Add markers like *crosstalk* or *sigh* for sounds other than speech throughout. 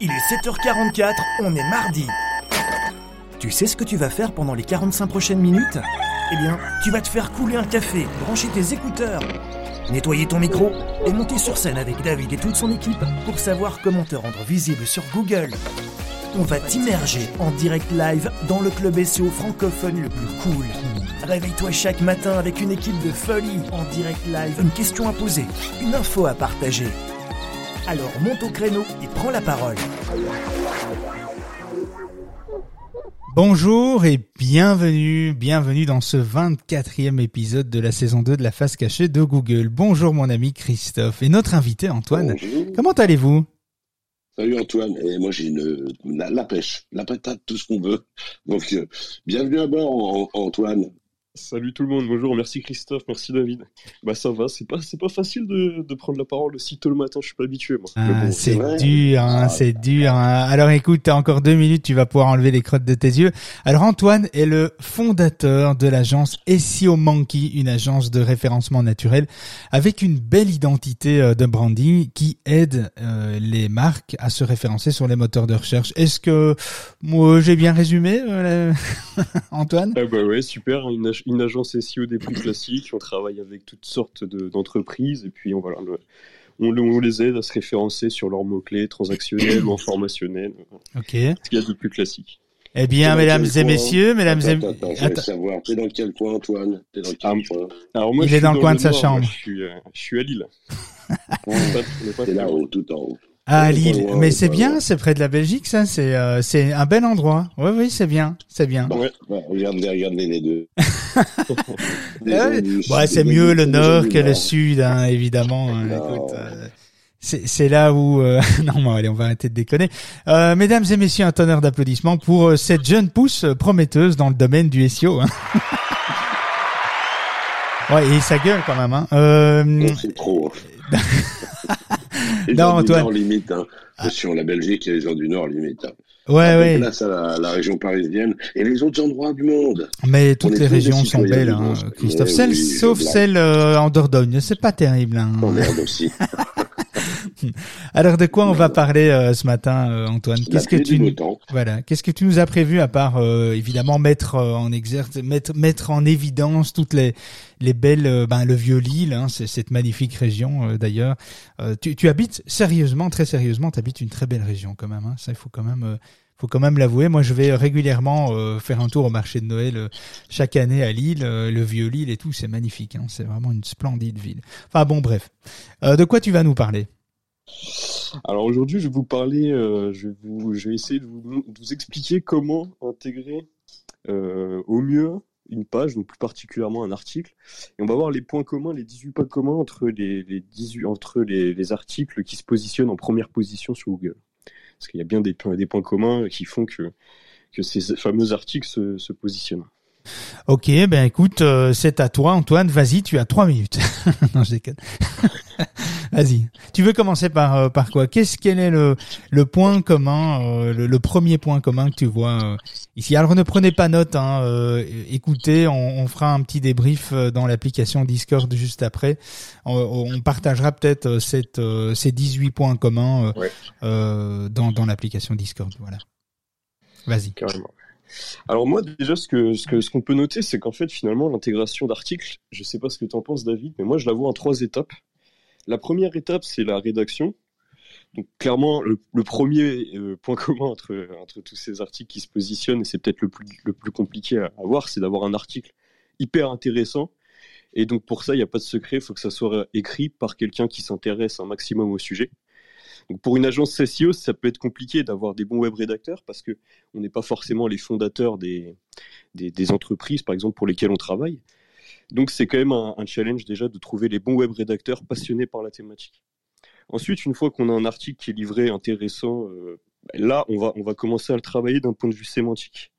Il est 7h44, on est mardi. Tu sais ce que tu vas faire pendant les 45 prochaines minutes? Eh bien, tu vas te faire couler un café, brancher tes écouteurs, nettoyer ton micro et monter sur scène avec David et toute son équipe pour savoir comment te rendre visible sur Google. On va t'immerger en direct live dans le club SEO francophone le plus cool. Réveille-toi chaque matin avec une équipe de folie en direct live, une question à poser, une info à partager. Alors monte au créneau et prends la parole. Bonjour et bienvenue, bienvenue dans ce 24e épisode de la saison 2 de la face cachée de Google. Bonjour mon ami Christophe et notre invité Antoine. Bonjour. Comment allez-vous? Salut Antoine, et moi j'ai une la, la pêche, la patate, tout ce qu'on veut. Donc euh, bienvenue à bord An- Antoine. Salut tout le monde, bonjour, merci Christophe, merci David. Bah ça va, c'est pas c'est pas facile de, de prendre la parole aussi tôt le matin, je suis pas habitué moi. Ah, bon, c'est dur, hein, Ah, c'est dur. hein. Alors écoute, t'as encore deux minutes, tu vas pouvoir enlever les crottes de tes yeux. Alors Antoine est le fondateur de l'agence SEO Monkey, une agence de référencement naturel avec une belle identité euh, de branding qui aide euh, les marques à se référencer sur les moteurs de recherche. Est-ce que moi j'ai bien résumé, euh, *laughs* Antoine? Ah bah ouais, super, une, une agence SEO des plus classiques, on travaille avec toutes sortes de- d'entreprises et puis on, voilà, le- on, on les aide à se référencer sur leurs mots-clés transactionnels ou informationnels, Ok. ce qu'il y a de plus classique. Eh bien, mesdames et messieurs, mesdames et Attends, attends, savoir, t'es dans quel coin Antoine T'es dans quel Ah, coin Alors moi, Il je est suis dans le coin de sa moi, chambre. Je suis, euh, je suis à Lille. *laughs* T'es là-haut, tout en haut. Ah, Ouais, Lille. Mais c'est bien, c'est près de la Belgique, ça. C'est euh, c'est un bel endroit. Oui, oui, c'est bien, c'est bien. Ouais. ouais, regardez, regardez les deux. *laughs* Ah Ouais, c'est mieux le nord que le sud, hein, évidemment. hein. Écoute, euh, c'est c'est là où... euh, *laughs* non, bon, allez, on va arrêter de déconner. Euh, mesdames et messieurs, un tonnerre d'applaudissements pour euh, cette jeune pousse euh, prometteuse dans le domaine du SEO. Hein. *laughs* ouais, et sa gueule quand même. Hein. Euh, c'est trop. Les Non, gens du Antoine. Nord limite, hein. Attention, la Belgique et les gens du Nord limite. Hein. ouais, ouais. Place à la, la région parisienne et les autres endroits du monde. Mais toutes les régions sont belles, hein. Christophe. Celle, oui, je sauf celle euh, en Dordogne, c'est pas terrible. Hein. Oh merde aussi. *laughs* *laughs* Alors de quoi on va parler euh, ce matin, euh, Antoine? Qu'est-ce que tu nous voilà Qu'est-ce que tu nous as prévu à part euh, évidemment mettre en exerce, mettre mettre en évidence toutes les les belles, ben le vieux Lille, hein, c'est cette magnifique région d'ailleurs. Tu, tu habites sérieusement, très sérieusement, tu habites une très belle région quand même. Hein, ça il faut quand même. faut quand même l'avouer. Moi, je vais régulièrement euh, faire un tour au marché de Noël euh, chaque année à Lille, euh, le vieux Lille et tout. C'est magnifique. Hein, c'est vraiment une splendide ville. Enfin bon, bref. De quoi tu vas nous parler? Alors aujourd'hui, je vais vous parler, euh, je, vais essayer de vous, expliquer comment intégrer euh, au mieux une page, donc plus particulièrement un article. Et on va voir les points communs, les 18 points communs entre les, les 18, entre les, les articles qui se positionnent en première position sur Google. Parce qu'il y a bien des, points- communs qui font que, que ces fameux articles se, se positionnent. Ok, ben écoute, euh, c'est à toi, Antoine. Vas-y, tu as trois minutes. *laughs* non, je déconne. *laughs* Vas-y. Tu veux commencer par euh, par quoi? Qu'est-ce quel est le le point commun, euh, le, le premier point commun que tu vois euh, ici? Alors ne prenez pas note, hein, écoutez, on, on fera un petit débrief dans l'application Discord juste après. On, on partagera peut-être cette ces 18 points communs Ouais. dans dans l'application Discord. Voilà. Vas-y. Carrément. Alors moi déjà ce que ce que ce qu'on peut noter c'est qu'en fait finalement l'intégration d'articles, je sais pas ce que tu en penses David, mais moi je la vois en trois étapes. La première étape c'est la rédaction. Clairement le, premier euh, point *laughs* commun entre entre tous ces articles qui se positionnent et c'est peut-être le plus compliqué à avoir, c'est d'avoir un article hyper intéressant. Et donc pour ça il n'y a pas de secret, il faut que ça soit écrit par quelqu'un qui s'intéresse un maximum au sujet. Donc pour une agence SEO, ça peut être compliqué d'avoir des bons web rédacteurs parce que on n'est pas forcément les fondateurs des, des, des entreprises, par exemple, pour lesquelles on travaille. Donc c'est quand même un, challenge déjà de trouver les bons web rédacteurs passionnés par la thématique. Ensuite, une fois qu'on a un article qui est livré intéressant, euh, là, on va, on va commencer à le travailler d'un point de vue sémantique.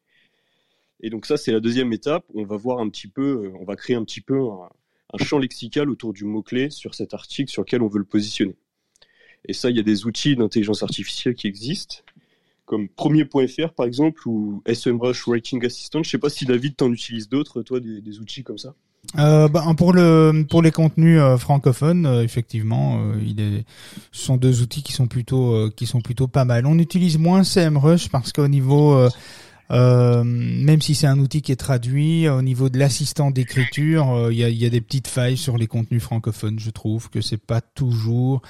Et donc ça, c'est la deuxième étape. On va voir un petit peu, euh, on va créer un petit peu un, champ lexical autour du mot-clé sur cet article sur lequel on veut le positionner. Et ça, il y a des outils d'intelligence artificielle qui existent, comme premier.fr par exemple, ou SEMrush Writing Assistant. Je sais pas si David t'en utilises d'autres, toi, des outils comme ça. Euh, bah, pour le pour les contenus euh, francophones, euh, effectivement, euh, il est, ce sont deux outils qui sont plutôt qui sont plutôt pas mal. On utilise moins CMrush parce qu'au niveau même si c'est un outil qui est traduit, au niveau de l'assistant d'écriture, il y a, y, a, des petites failles sur les contenus francophones. Je trouve que c'est pas toujours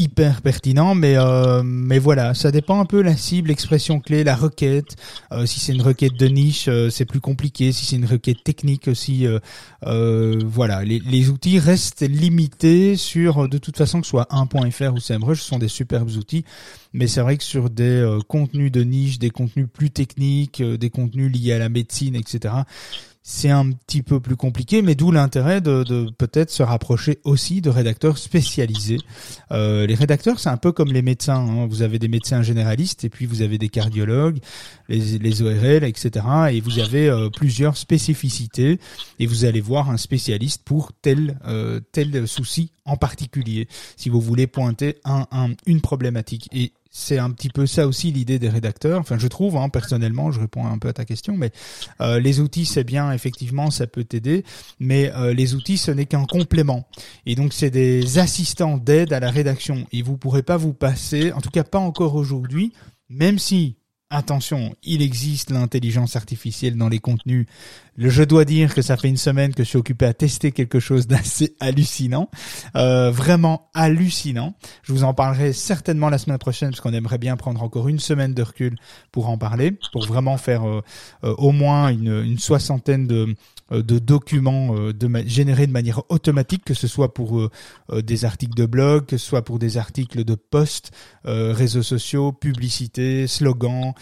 hyper pertinent, mais euh, mais voilà, ça dépend un peu la cible, l'expression clé, la requête. Euh, si c'est une requête de niche, euh, c'est plus compliqué. Si c'est une requête technique aussi, voilà, les, outils restent limités sur de toute façon que ce soit 1.fr ou SEMrush, ce sont des superbes outils. Mais c'est vrai que sur des contenus de niche, des contenus plus techniques, des contenus liés à la médecine, etc c'est un petit peu plus compliqué, mais d'où l'intérêt de, de peut-être se rapprocher aussi de rédacteurs spécialisés. Euh, les rédacteurs, c'est un peu comme les médecins. Hein. Vous avez des médecins généralistes et puis vous avez des cardiologues, les, les ORL, etc. Et vous avez euh, plusieurs spécificités et vous allez voir un spécialiste pour tel euh, tel souci en particulier. Si vous voulez pointer un, un, une problématique et c'est un petit peu ça aussi l'idée des rédacteurs. Enfin, je trouve, hein, personnellement, je réponds un peu à ta question, mais euh, les outils, c'est bien, effectivement, ça peut t'aider, mais euh, les outils, ce n'est qu'un complément. Et donc, c'est des assistants d'aide à la rédaction. Et vous pourrez pas vous passer, en tout cas pas encore aujourd'hui, même si Attention, il existe l'intelligence artificielle dans les contenus. Je dois dire que ça fait une semaine que je suis occupé à tester quelque chose d'assez *laughs* hallucinant, euh, vraiment hallucinant. Je vous en parlerai certainement la semaine prochaine parce qu'on aimerait bien prendre encore une semaine de recul pour en parler, pour vraiment faire euh, euh, au moins une, une soixantaine de, de documents euh, générés de manière automatique, que ce soit pour euh, des articles de blog, que ce soit pour des articles de post, réseaux sociaux, publicité, slogans,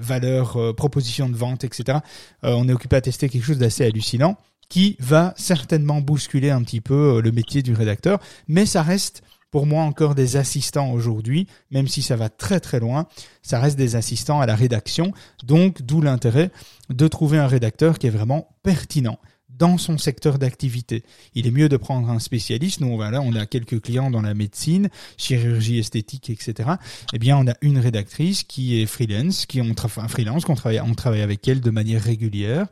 valeurs, propositions de vente, etc. on est occupé à tester quelque chose d'assez hallucinant qui va certainement bousculer un petit peu le métier du rédacteur, mais ça reste pour moi encore des assistants aujourd'hui, même si ça va très très loin, ça reste des assistants à la rédaction, donc d'où l'intérêt de trouver un rédacteur qui est vraiment pertinent dans son secteur d'activité. Il est mieux de prendre un spécialiste. Nous, voilà, on a quelques clients dans la médecine, chirurgie esthétique, etc. Eh bien, on a une rédactrice qui est freelance, qui on enfin, freelance, qu'on travaille, on travaille avec elle de manière régulière,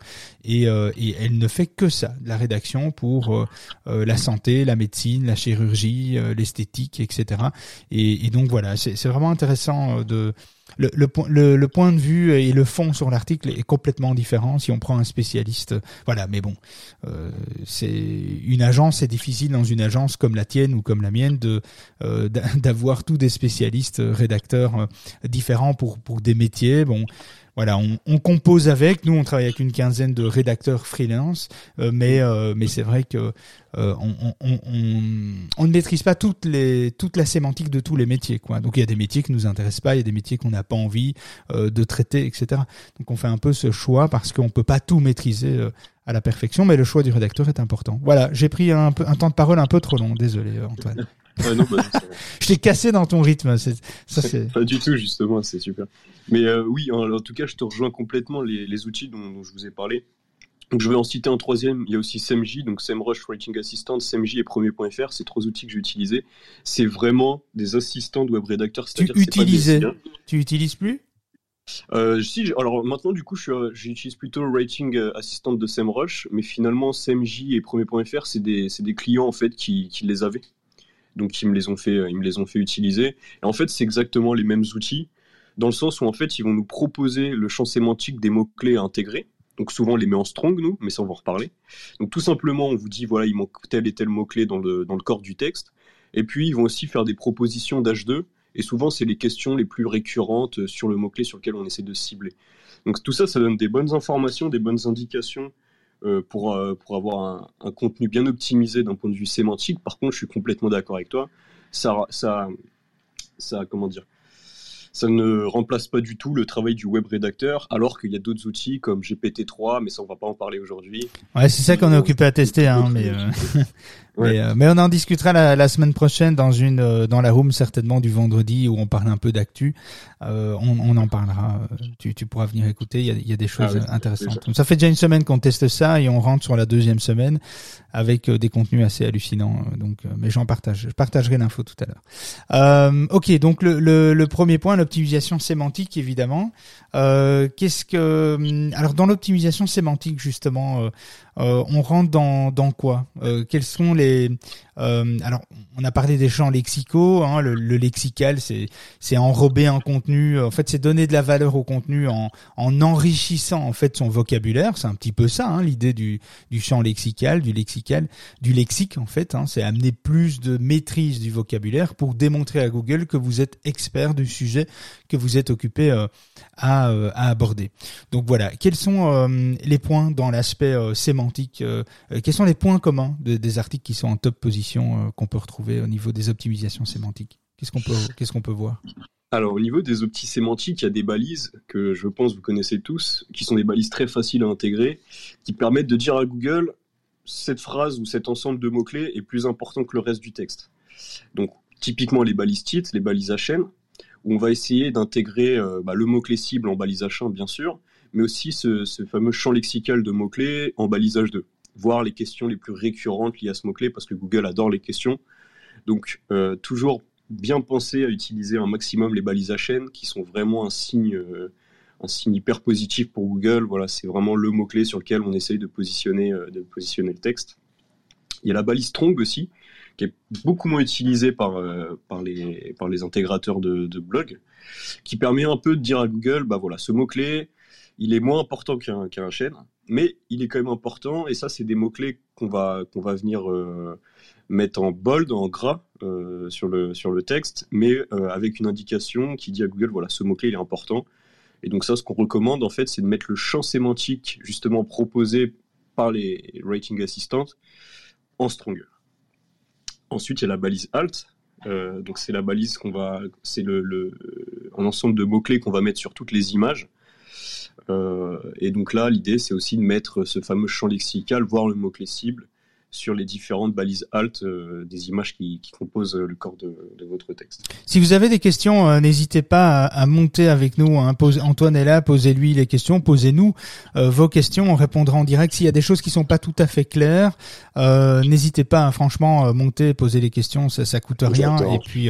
et, euh, elle ne fait que ça, la rédaction pour euh, euh, la santé, la médecine, la chirurgie, l'esthétique, etc. Et, et donc voilà, c'est vraiment intéressant de le, le, le, point de vue et le fond sur l'article est complètement différent si on prend un spécialiste. Voilà, mais bon, euh, c'est une agence, c'est difficile dans une agence comme la tienne ou comme la mienne de euh, *laughs* d'avoir tous des spécialistes rédacteurs euh, différents pour pour des métiers. Bon, voilà, on, on, compose avec. Nous, on travaille avec une quinzaine de rédacteurs freelance, euh, mais euh, mais c'est vrai que euh, on, on, on, ne maîtrise pas toutes les toute la sémantique de tous les métiers, quoi. Donc il y a des métiers qui nous intéressent pas, il y a des métiers qu'on n'a pas envie de traiter, etc. Donc on fait un peu ce choix parce qu'on peut pas tout maîtriser à la perfection, mais le choix du rédacteur est important. Voilà, j'ai pris un, peu, un temps de parole un peu trop long, désolé Antoine. Non, bah, *laughs* je t'ai cassé dans ton rythme. Ça, pas du tout justement, c'est super. Mais euh, oui, en, tout cas, je te rejoins complètement les, les outils dont, je vous ai parlé. Donc, je vais en citer un troisième. Il y a aussi SEMJ, donc SEMrush Writing Assistant, SEMJ et Premier.fr. C'est trois outils que j'ai utilisés. C'est vraiment des assistants de web rédacteurs. Tu utilisais Tu utilises plus? Euh, si, alors maintenant du coup, j'utilise plutôt Writing euh, Assistant de SEMrush, mais finalement SEMJ et Premier.fr, c'est des, des, clients en fait qui, qui les avaient donc ils me les ont fait, ils me les ont fait utiliser. Et en fait, c'est exactement les mêmes outils, dans le sens où en fait, ils vont nous proposer le champ sémantique des mots-clés à intégrer. Donc souvent, on les met en strong, nous, mais ça, on va en reparler. Donc tout simplement, on vous dit, voilà, il manque tel et tel mot-clé dans le, dans le corps du texte. Et puis, ils vont aussi faire des propositions d'H2. Et souvent, c'est les questions les plus récurrentes sur le mot-clé sur lequel on essaie de cibler. Donc tout ça, ça donne des bonnes informations, des bonnes indications euh, pour, euh, pour avoir un, un, contenu bien optimisé d'un point de vue sémantique. Par contre, je suis complètement d'accord avec toi. Ça, ça, ça, comment dire ça ne remplace pas du tout le travail du web rédacteur, alors qu'il y a d'autres outils comme GPT-3, mais ça on va pas en parler aujourd'hui. Ouais, c'est ça qu'on est occupé à tester, hein, mais. Euh... *laughs* Mais, euh, mais, on en discutera la, la semaine prochaine dans une euh, dans la room certainement du vendredi où on parle un peu d'actu. Euh, on, on, en parlera. Tu, tu pourras venir écouter. Il y a, il y a des choses ah intéressantes. ça fait déjà une semaine qu'on teste ça et on rentre sur la deuxième semaine avec des contenus assez hallucinants. Donc, mais j'en partage. Je partagerai l'info tout à l'heure. ok, donc le, le, le premier point, l'optimisation sémantique évidemment. Qu'est-ce que hum, alors dans l'optimisation sémantique justement, on rentre dans dans quoi Quels sont les euh, alors, on a parlé des champs lexicaux. Hein, le, lexical, c'est c'est enrober un contenu. En fait, c'est donner de la valeur au contenu en, en enrichissant en fait son vocabulaire. C'est un petit peu ça, hein, l'idée du du champ lexical, du lexical, du lexique en fait. Hein, c'est amener plus de maîtrise du vocabulaire pour démontrer à Google que vous êtes expert du sujet que vous êtes occupé euh, à, euh, à aborder. Donc voilà, quels sont les points dans l'aspect sémantique Quels sont les points communs des articles qui sont en top position euh, qu'on peut retrouver au niveau des optimisations sémantiques? Qu'est-ce qu'on peut, voir? Alors au niveau des optis sémantiques, il y a des balises que je pense vous connaissez tous, qui sont des balises très faciles à intégrer, qui permettent de dire à Google cette phrase ou cet ensemble de mots-clés est plus important que le reste du texte. Donc typiquement les balises titres, les balises chaîne, où on va essayer d'intégrer euh, bah, le mot-clé cible en balisage 1 bien sûr, mais aussi ce, fameux champ lexical de mots-clés en balisage 2 voir les questions les plus récurrentes liées à ce mot-clé, parce que Google adore les questions. Donc, euh, toujours bien penser à utiliser un maximum les balises chaîne, qui sont vraiment un signe, euh, un signe hyper positif pour Google. Voilà, c'est vraiment le mot-clé sur lequel on essaye de positionner, de positionner le texte. Il y a la balise strong aussi, qui est beaucoup moins utilisée par, par, les, par les intégrateurs de, de blog, qui permet un peu de dire à Google, bah voilà, ce mot-clé, il est moins important qu'un qu'un chaîne, mais il est quand même important. Et ça, c'est des mots-clés qu'on va, qu'on va venir euh, mettre en bold, en gras euh, sur, le, sur le texte, mais euh, avec une indication qui dit à Google, voilà, ce mot-clé, il est important. Et donc ça, ce qu'on recommande, en fait, c'est de mettre le champ sémantique, justement, proposé par les rating assistants en stronger. Ensuite, il y a la balise alt. donc c'est la balise qu'on va, c'est le, le, un ensemble de mots clés qu'on va mettre sur toutes les images. Euh, et donc là, l'idée, c'est aussi de mettre ce fameux champ lexical, voire le mot-clé cible, sur les différentes balises alt euh, des images qui, qui, composent le corps de, de, votre texte. Si vous avez des questions, euh, n'hésitez pas à, à, monter avec nous. Hein. Pose, Antoine est là, posez-lui les questions, posez-nous euh, vos questions, on répondra en direct. S'il y a des choses qui sont pas tout à fait claires, n'hésitez pas, hein, franchement, monter, poser les questions, ça, ça coûte rien. Et puis,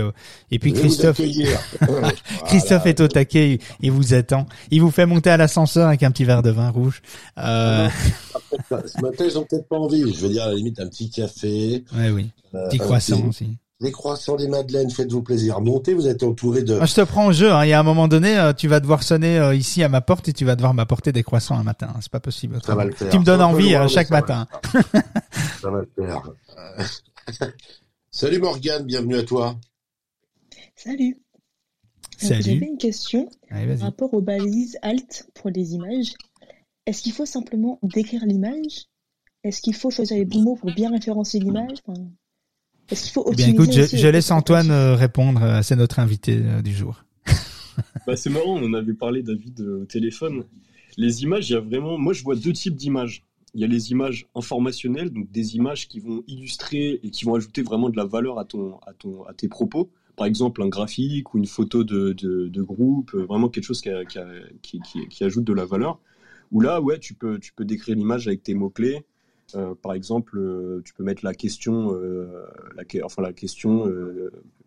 et puis Christophe, *laughs* *laughs* Christophe est au taquet, il vous attend. Il vous fait monter à l'ascenseur avec un petit verre de vin rouge. Ce matin, ils ont peut-être pas envie. Je veux dire, à la limite, un petit café. Oui. Euh, petit croissant aussi. Des croissants, des madeleines, faites-vous plaisir. Montez, vous êtes entouré de... Ah, je te prends au jeu. Hein. Il y a un moment donné, euh, tu vas devoir sonner euh, ici à ma porte et tu vas devoir m'apporter des croissants un matin. C'est pas possible. Ça va le faire. Tu me donnes envie chaque matin. ça va le faire. *laughs* Salut Morgane, bienvenue à toi. Salut. Salut. J'avais une question par rapport aux balises alt pour les images. Est-ce qu'il faut simplement décrire l'image Est-ce qu'il faut choisir les bons mots pour bien référencer l'image? Est-ce qu'il faut eh Bien écoute, je, laisse Antoine euh, répondre. Euh, c'est notre invité euh, du jour. *laughs* bah, c'est marrant, on en avait parlé David au téléphone. Les images, il y a vraiment, moi je vois deux types d'images. Il y a les images informationnelles, donc des images qui vont illustrer et qui vont ajouter vraiment de la valeur à ton, à ton, à tes propos. Par exemple, un graphique ou une photo de, de, groupe, vraiment quelque chose qui, qui, qui ajoute de la valeur. Où là, ouais, tu peux, tu peux décrire l'image avec tes mots-clés. Euh, par exemple, euh, tu peux mettre la question, euh, enfin la question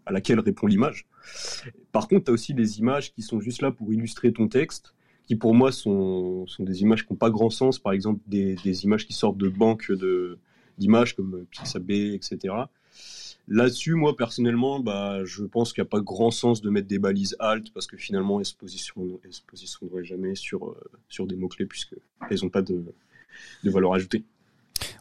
à laquelle répond l'image. Par contre, tu as aussi des images qui sont juste là pour illustrer ton texte, qui pour moi sont, sont des images qui n'ont pas grand sens. Par exemple, des, images qui sortent de banques d'images comme Pixabay, etc. Là-dessus, moi personnellement, bah, je pense qu'il n'y a pas grand sens de mettre des balises alt parce que finalement, elles se positionneraient jamais sur, sur des mots-clés puisqu'elles n'ont pas de, de valeur ajoutée.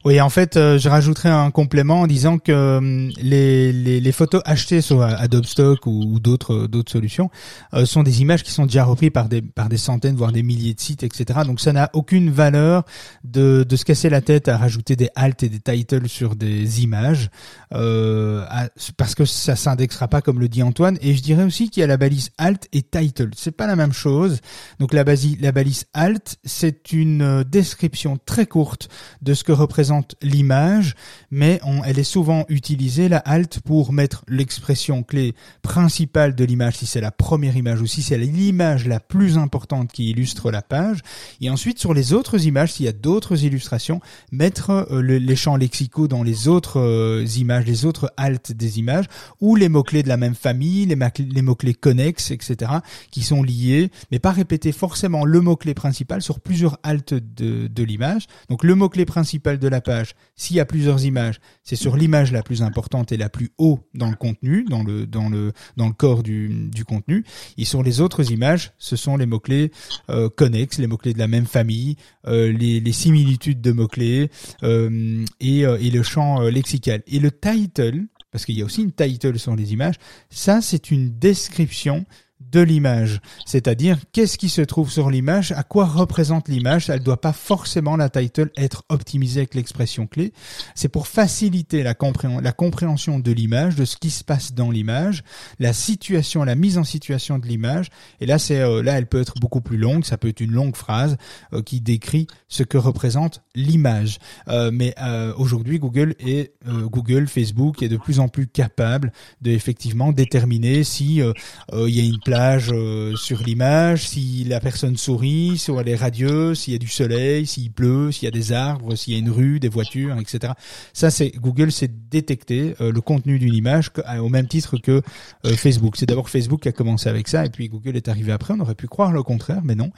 Oui, en fait, euh, je rajouterais un complément en disant que euh, les, les, les, photos achetées sur Adobe Stock ou, d'autres d'autres solutions euh, sont des images qui sont déjà reprises par des par des centaines voire des milliers de sites, etc. Donc ça n'a aucune valeur de, de se casser la tête à rajouter des alt et des titles sur des images parce que ça s'indexera pas comme le dit Antoine. Et je dirais aussi qu'il y a la balise alt et title. C'est pas la même chose. Donc la la balise alt, c'est une description très courte de ce que représente représente l'image, mais elle est souvent utilisée, la alt, pour mettre l'expression clé principale de l'image, si c'est la première image ou si c'est l'image la plus importante qui illustre la page. Et ensuite, sur les autres images, s'il y a d'autres illustrations, mettre euh, les champs lexicaux dans les autres euh, images, les autres alt des images, ou les mots-clés de la même famille, les, mots-clés connexes, etc., qui sont liés, mais pas répéter forcément le mot-clé principal sur plusieurs alt de, de l'image. Donc le mot-clé principal de la page, s'il y a plusieurs images, c'est sur l'image la plus importante et la plus haut dans le contenu, dans le, dans le, dans le corps du, du contenu. Et sur les autres images, ce sont les mots-clés euh, connexes, les mots-clés de la même famille, euh, les, les, similitudes de mots-clés euh, et, et le champ lexical. Et le title, parce qu'il y a aussi une title sur les images, ça c'est une description de l'image. C'est-à-dire, qu'est-ce qui se trouve sur l'image, à quoi représente l'image? Elle ne doit pas forcément, la title, être optimisée avec l'expression clé. C'est pour faciliter la, la compréhension de l'image, de ce qui se passe dans l'image, la situation, la mise en situation de l'image. Et là, c'est euh, là, elle peut être beaucoup plus longue. Ça peut être une longue phrase euh, qui décrit ce que représente l'image. Euh, mais aujourd'hui, Google et Google, Facebook est de plus en plus capable de effectivement déterminer si il y a une euh, sur l'image, si la personne sourit, si elle est radieuse, s'il y a du soleil, s'il pleut, s'il y a des arbres, s'il y a une rue, des voitures, etc. Ça, c'est Google sait détecter euh, le contenu d'une image au même titre que euh, Facebook. C'est d'abord Facebook qui a commencé avec ça, et puis Google est arrivé après. On aurait pu croire le contraire, mais non.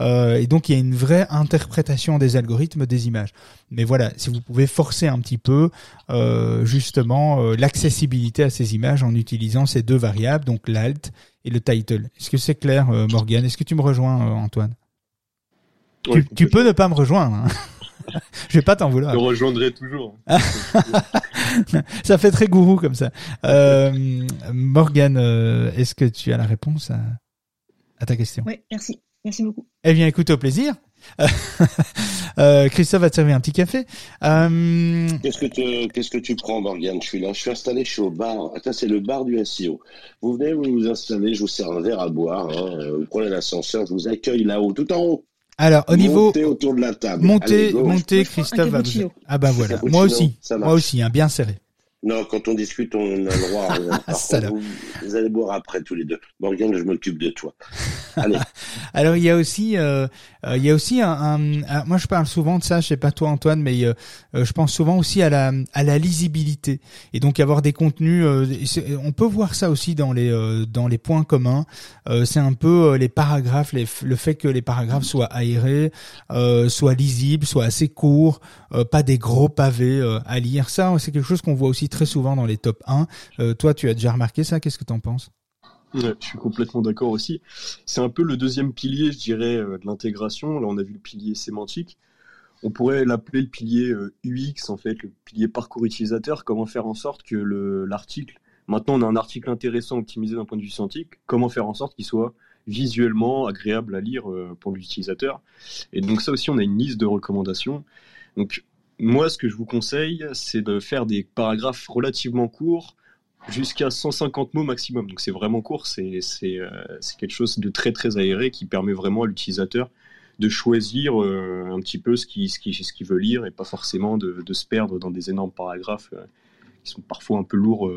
et donc il y a une vraie interprétation des algorithmes des images. Mais voilà, si vous pouvez forcer un petit peu justement l'accessibilité à ces images en utilisant ces deux variables, donc l'alt et le title. Est-ce que c'est clair, euh, Morgan Est-ce que tu me rejoins, euh, Antoine? Tu, peux ne pas me rejoindre. Hein. *laughs* Je vais pas t'en vouloir. Je rejoindrai toujours. *laughs* ça fait très gourou comme ça. Euh, Morgan, euh, est-ce que tu as la réponse à, à ta question? Oui, merci. Merci beaucoup. Eh bien, écoute, au plaisir. *laughs* Euh, Christophe va te servir un petit café. Euh... Qu'est-ce que tu qu'est-ce que tu prends, Morgane? Je suis là, je suis installé, je suis au bar. Attends, c'est le bar du SEO. Vous venez, vous vous installez, je vous sers un verre à boire. Hein. Vous prenez l'ascenseur, je vous accueille là-haut, tout en haut. Alors au niveau montez autour de la table. Montez, montez, Christophe. Va vous... Ah ben voilà, moi aussi, moi aussi, hein, bien serré. Non, quand on discute, on a le droit. *laughs* vous, vous, allez boire après tous les deux. Morgane, je m'occupe de toi. *laughs* Allez. Alors il y a aussi, euh, euh, il y a aussi un, un, moi je parle souvent de ça, je sais pas toi Antoine, mais euh, euh, je pense souvent aussi à la à la lisibilité et donc avoir des contenus. on peut voir ça aussi dans les dans les points communs. c'est un peu les paragraphes, les, le fait que les paragraphes soient aérés, soient lisibles, soient assez courts, pas des gros pavés à lire. Ça, c'est quelque chose qu'on voit aussi très souvent dans les top 1. toi, tu as déjà remarqué ça? Qu'est-ce que tu en penses je suis complètement d'accord aussi. C'est un peu le deuxième pilier, je dirais, euh, de l'intégration. Là, on a vu le pilier sémantique. On pourrait l'appeler le pilier UX, euh, en fait, le pilier parcours utilisateur. Comment faire en sorte que l'article, maintenant on a un article intéressant, optimisé d'un point de vue sémantique, comment faire en sorte qu'il soit visuellement agréable à lire euh, pour l'utilisateur? Et donc ça aussi, on a une liste de recommandations. Donc moi, ce que je vous conseille, c'est de faire des paragraphes relativement courts, jusqu'à 150 mots maximum. Donc c'est vraiment court, c'est euh, quelque chose de très très aéré qui permet vraiment à l'utilisateur de choisir euh, un petit peu ce qu'il ce qui, ce veut lire et pas forcément de, de, se perdre dans des énormes paragraphes euh, qui sont parfois un peu lourds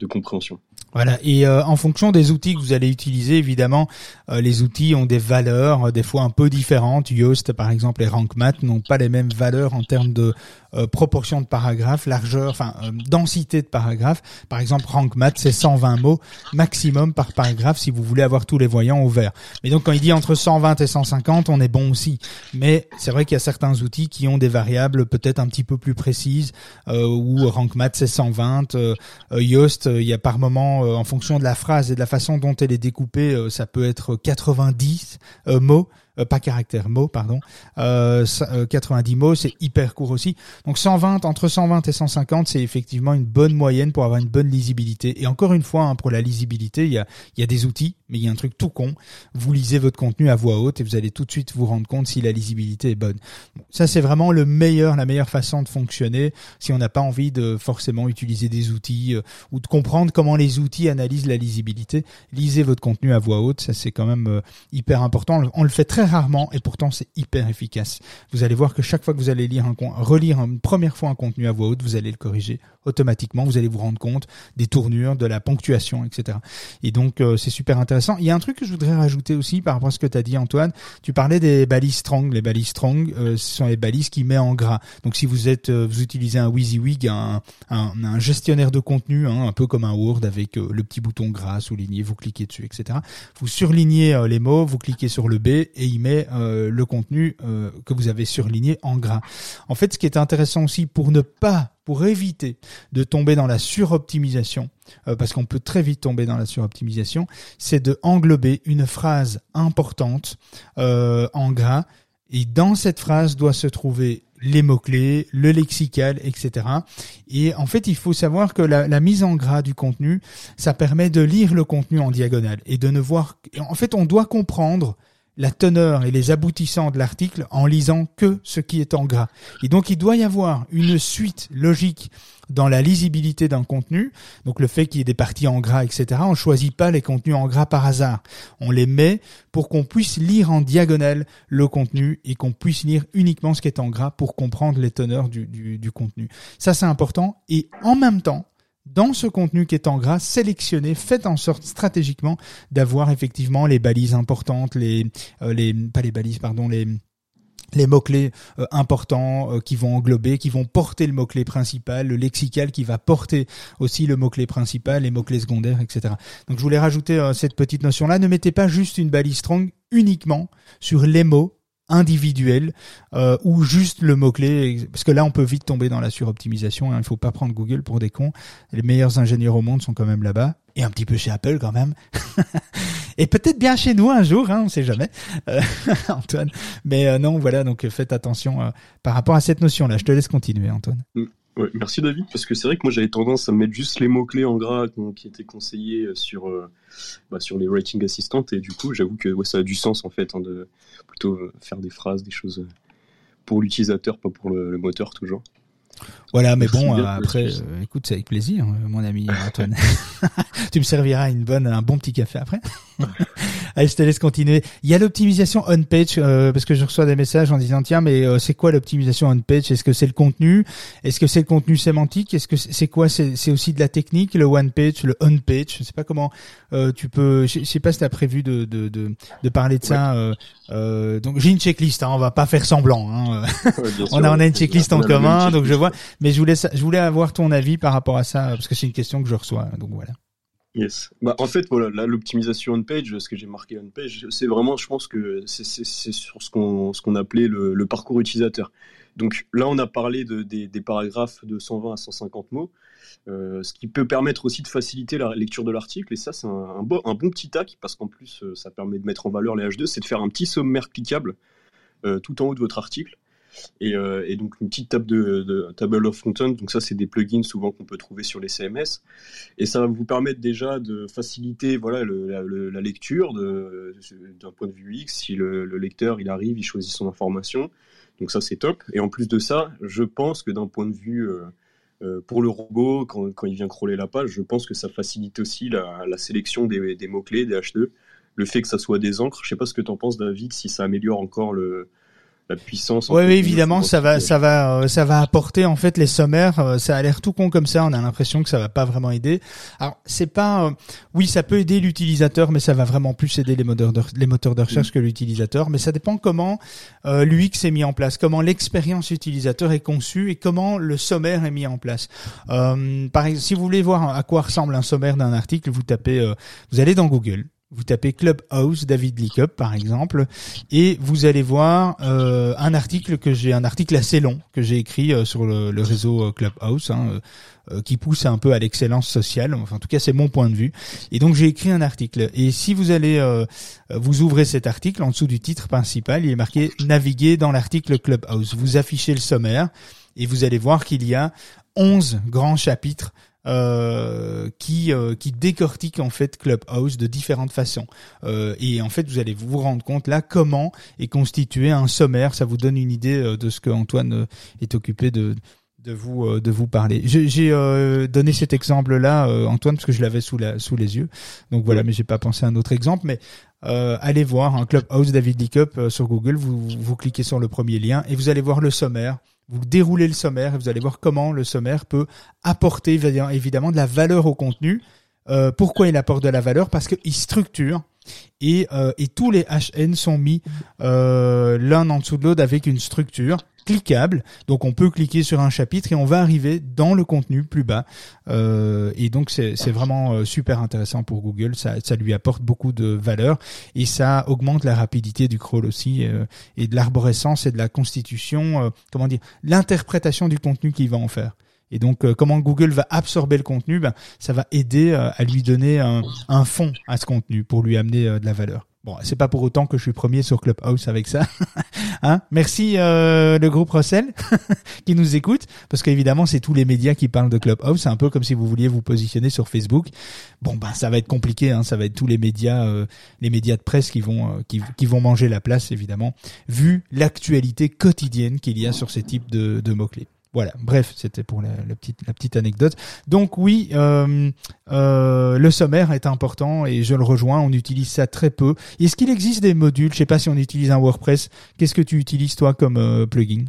de compréhension. Voilà, et en fonction des outils que vous allez utiliser, évidemment, les outils ont des valeurs des fois un peu différentes. Yoast, par exemple, et RankMath n'ont pas les mêmes valeurs en termes de euh, proportion de paragraphes, largeur, enfin euh, densité de paragraphes. Par exemple, RankMath, c'est 120 mots maximum par paragraphe si vous voulez avoir tous les voyants ouverts. Mais donc quand il dit entre 120 et 150, on est bon aussi. Mais c'est vrai qu'il y a certains outils qui ont des variables peut-être un petit peu plus précises, euh, où RankMath c'est 120, euh, Yoast, il y a par moment, en fonction de la phrase et de la façon dont elle est découpée, ça peut être 90 mots. Euh, pas caractère, mots, pardon. Euh, 90 euh, mots, c'est hyper court aussi. Donc 120, entre 120 et 150, c'est effectivement une bonne moyenne pour avoir une bonne lisibilité. Et encore une fois, hein, pour la lisibilité, il y a, y a des outils, mais il y a un truc tout con. Vous lisez votre contenu à voix haute et vous allez tout de suite vous rendre compte si la lisibilité est bonne. ça, c'est vraiment le meilleur, la meilleure façon de fonctionner si on n'a pas envie de forcément utiliser des outils euh, ou de comprendre comment les outils analysent la lisibilité. Lisez votre contenu à voix haute, ça c'est quand même hyper important. On le fait très rarement et pourtant c'est hyper efficace. Vous allez voir que chaque fois que vous allez lire un relire une première fois un contenu à voix haute, vous allez le corriger automatiquement. Vous allez vous rendre compte des tournures, de la ponctuation, etc. Et donc euh, c'est super intéressant. Il y a un truc que je voudrais rajouter aussi par rapport à ce que tu as dit Antoine. Tu parlais des balises strong. Les balises strong, euh, ce sont les balises qui met en gras. Donc si vous êtes, euh, vous utilisez un WYSIWYG, un, gestionnaire de contenu, hein, un peu comme un Word avec le petit bouton gras souligné, vous cliquez dessus, etc. Vous surlignez les mots, vous cliquez sur le B et il met le contenu que vous avez surligné en gras. En fait, ce qui est intéressant aussi pour ne pas pour éviter de tomber dans la suroptimisation, euh, parce qu'on peut très vite tomber dans la suroptimisation, c'est de englober une phrase importante euh, en gras, et dans cette phrase doit se trouver les mots-clés, le lexical, etc. Et en fait, il faut savoir que la, la, mise en gras du contenu, ça permet de lire le contenu en diagonale et de ne voir. En fait, on doit comprendre la teneur et les aboutissants de l'article en lisant que ce qui est en gras. Et donc il doit y avoir une suite logique dans la lisibilité d'un contenu. Donc le fait qu'il y ait des parties en gras, etc. On choisit pas les contenus en gras par hasard. On les met pour qu'on puisse lire en diagonale le contenu et qu'on puisse lire uniquement ce qui est en gras pour comprendre les teneurs du contenu. Ça c'est important. Et en même temps, dans ce contenu qui est en gras, sélectionnez, faites en sorte stratégiquement d'avoir effectivement les balises importantes, les, euh, pas les balises, pardon, les mots-clés euh, importants euh, qui vont englober, qui vont porter le mot-clé principal, le lexical qui va porter aussi le mot-clé principal, les mots-clés secondaires, etc. Donc je voulais rajouter cette petite notion-là. Ne mettez pas juste une balise strong uniquement sur les mots individuel euh, ou juste le mot-clé parce que là on peut vite tomber dans la suroptimisation hein, il faut pas prendre Google pour des cons. Les meilleurs ingénieurs au monde sont quand même là-bas et un petit peu chez Apple quand même. *laughs* Et peut-être bien chez nous un jour hein, on sait jamais euh, *laughs* Antoine. Mais euh, non voilà donc faites attention euh, par rapport à cette notion là je te laisse continuer Antoine. Mm. Ouais, merci David, parce que c'est vrai que moi j'avais tendance à mettre juste les mots-clés en gras qui étaient conseillés euh, sur, euh, bah, sur les writing assistants, et du coup j'avoue que ouais, ça a du sens en fait, hein, de plutôt euh, faire des phrases, des choses pour l'utilisateur, pas pour le moteur toujours. Voilà, mais bon, après, euh, écoute, c'est avec plaisir, euh, mon ami Antoine. *laughs* tu me serviras une bonne, un bon petit café après. *laughs* Allez, je te laisse continuer. Il y a l'optimisation on-page, euh, parce que je reçois des messages en disant, tiens, mais c'est quoi l'optimisation on-page Est-ce que c'est le contenu? Est-ce que c'est le contenu sémantique? Est-ce que c'est quoi? C'est aussi de la technique, le one-page, le on-page Je sais pas comment tu peux... Je sais pas si tu as prévu de, de, de, de, parler de ça. donc j'ai une checklist, hein, on va pas faire semblant. Hein. *laughs* on, a, on a une checklist en commun, donc je vois mais je voulais, je voulais avoir ton avis par rapport à ça, parce que c'est une question que je reçois. Donc voilà. Yes. Bah, en fait, voilà, là, l'optimisation on-page, ce que j'ai marqué on-page, c'est vraiment, je pense que c'est sur ce qu'on appelait le, parcours utilisateur. Donc là, on a parlé de, des, paragraphes de 120 à 150 mots, euh, ce qui peut permettre aussi de faciliter la lecture de l'article. Et ça, c'est un, bon, petit tac, parce qu'en plus, euh, ça permet de mettre en valeur les H2, c'est de faire un petit sommaire cliquable euh, tout en haut de votre article. Euh, et, donc une petite table de, table of content. Donc ça, c'est des plugins souvent qu'on peut trouver sur les CMS. Et ça va vous permettre déjà de faciliter voilà la, lecture d'un point de vue X. Si le, lecteur il arrive, il choisit son information. Donc ça, c'est top. Et en plus de ça, je pense que d'un point de vue euh, euh, pour le robot, quand, il vient crawler la page, je pense que ça facilite aussi la, sélection des, mots-clés, des H2. Le fait que ça soit des encres, je sais pas ce que tu en penses, David, si ça améliore encore le, la puissance. Oui, évidemment, ça va, ça va, euh, ça va apporter en fait les sommaires. Euh, ça a l'air tout con comme ça. On a l'impression que ça va pas vraiment aider. Alors, c'est pas, euh, oui, ça peut aider l'utilisateur, mais ça va vraiment plus aider les moteurs de, les moteurs de recherche que l'utilisateur. Mais ça dépend comment l'UX est mis en place, comment l'expérience utilisateur est conçue et comment le sommaire est mis en place. Euh, par exemple, si vous voulez voir à quoi ressemble un sommaire d'un article, vous tapez, vous allez dans Google vous tapez Clubhouse David Lickup par exemple et vous allez voir euh, un article que j'ai un article assez long que j'ai écrit euh, sur le, réseau euh, Clubhouse hein, qui pousse un peu à l'excellence sociale. Enfin en tout cas c'est mon point de vue. Et donc j'ai écrit un article. Et si vous allez vous ouvrez cet article en dessous du titre principal il est marqué naviguer dans l'article Clubhouse vous affichez le sommaire et vous allez voir qu'il y a 11 grands chapitres euh, qui euh, qui décortique en fait Clubhouse de différentes façons. Euh, et en fait, vous allez vous rendre compte là comment est constitué un sommaire. Ça vous donne une idée de ce que Antoine est occupé de de vous de vous parler. J'ai donné cet exemple-là, Antoine, parce que je l'avais sous la sous les yeux. Donc voilà, mais j'ai pas pensé à un autre exemple. Mais allez voir un Clubhouse David Lee Cup sur Google. Vous vous cliquez sur le premier lien et vous allez voir le sommaire. Vous déroulez le sommaire et vous allez voir comment le sommaire peut apporter évidemment de la valeur au contenu. Euh, pourquoi il apporte de la valeur? Parce qu'il structure et, euh, et tous les HN sont mis euh, l'un en dessous de l'autre avec une structure cliquable. Donc on peut cliquer sur un chapitre et on va arriver dans le contenu plus bas. Euh, et donc c'est vraiment euh, super intéressant pour Google. Ça, ça lui apporte beaucoup de valeur et ça augmente la rapidité du crawl aussi euh, et de l'arborescence et de la constitution. comment dire L'interprétation du contenu qu'il va en faire. Et donc, comment Google va absorber le contenu, ben, ça va aider à lui donner un, un fond à ce contenu pour lui amener de la valeur. Bon, c'est pas pour autant que je suis premier sur Clubhouse avec ça. *laughs* hein? Merci euh, le groupe Russell *laughs* qui nous écoute, parce qu'évidemment c'est tous les médias qui parlent de Clubhouse. C'est un peu comme si vous vouliez vous positionner sur Facebook. Bon, ben ça va être compliqué. Hein, ça va être tous les médias, euh, les médias de presse qui vont euh, vont manger la place évidemment, vu l'actualité quotidienne qu'il y a sur ces types de, de mots clés. Voilà, bref, c'était pour la, petite, anecdote. Donc oui, euh, euh, le sommaire est important et je le rejoins, on utilise ça très peu. Est-ce qu'il existe des modules? Je sais pas si on utilise un WordPress. Qu'est-ce que tu utilises toi comme euh, plugin?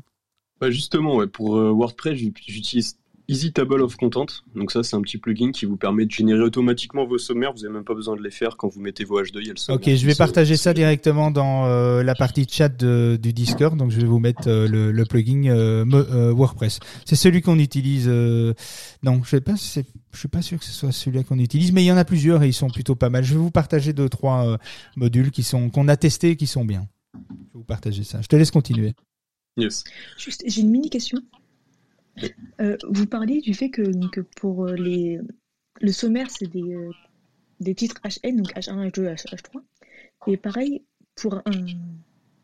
Bah justement, pour WordPress, j'utilise Easy Table of Content. Donc ça, c'est un petit plugin qui vous permet de générer automatiquement vos sommaires. Vous n'avez même pas besoin de les faire quand vous mettez vos H2. Il y a le ok, je vais partager ça directement dans euh, la partie chat de, du Discord. Donc je vais vous mettre euh, le, le, plugin euh, WordPress. C'est celui qu'on utilise. non, je sais pas. Je suis pas sûr que ce soit celui-là qu'on utilise, mais il y en a plusieurs et ils sont plutôt pas mal. Je vais vous partager deux trois modules qui sont qu'on a testés et qui sont bien. Je vais vous partager ça. Je te laisse continuer. Yes. Juste, j'ai une mini question. Euh, vous parliez du fait que, pour euh, les, le sommaire, c'est des, euh, des titres HN, donc H1, H2, H3. Et pareil, pour, un,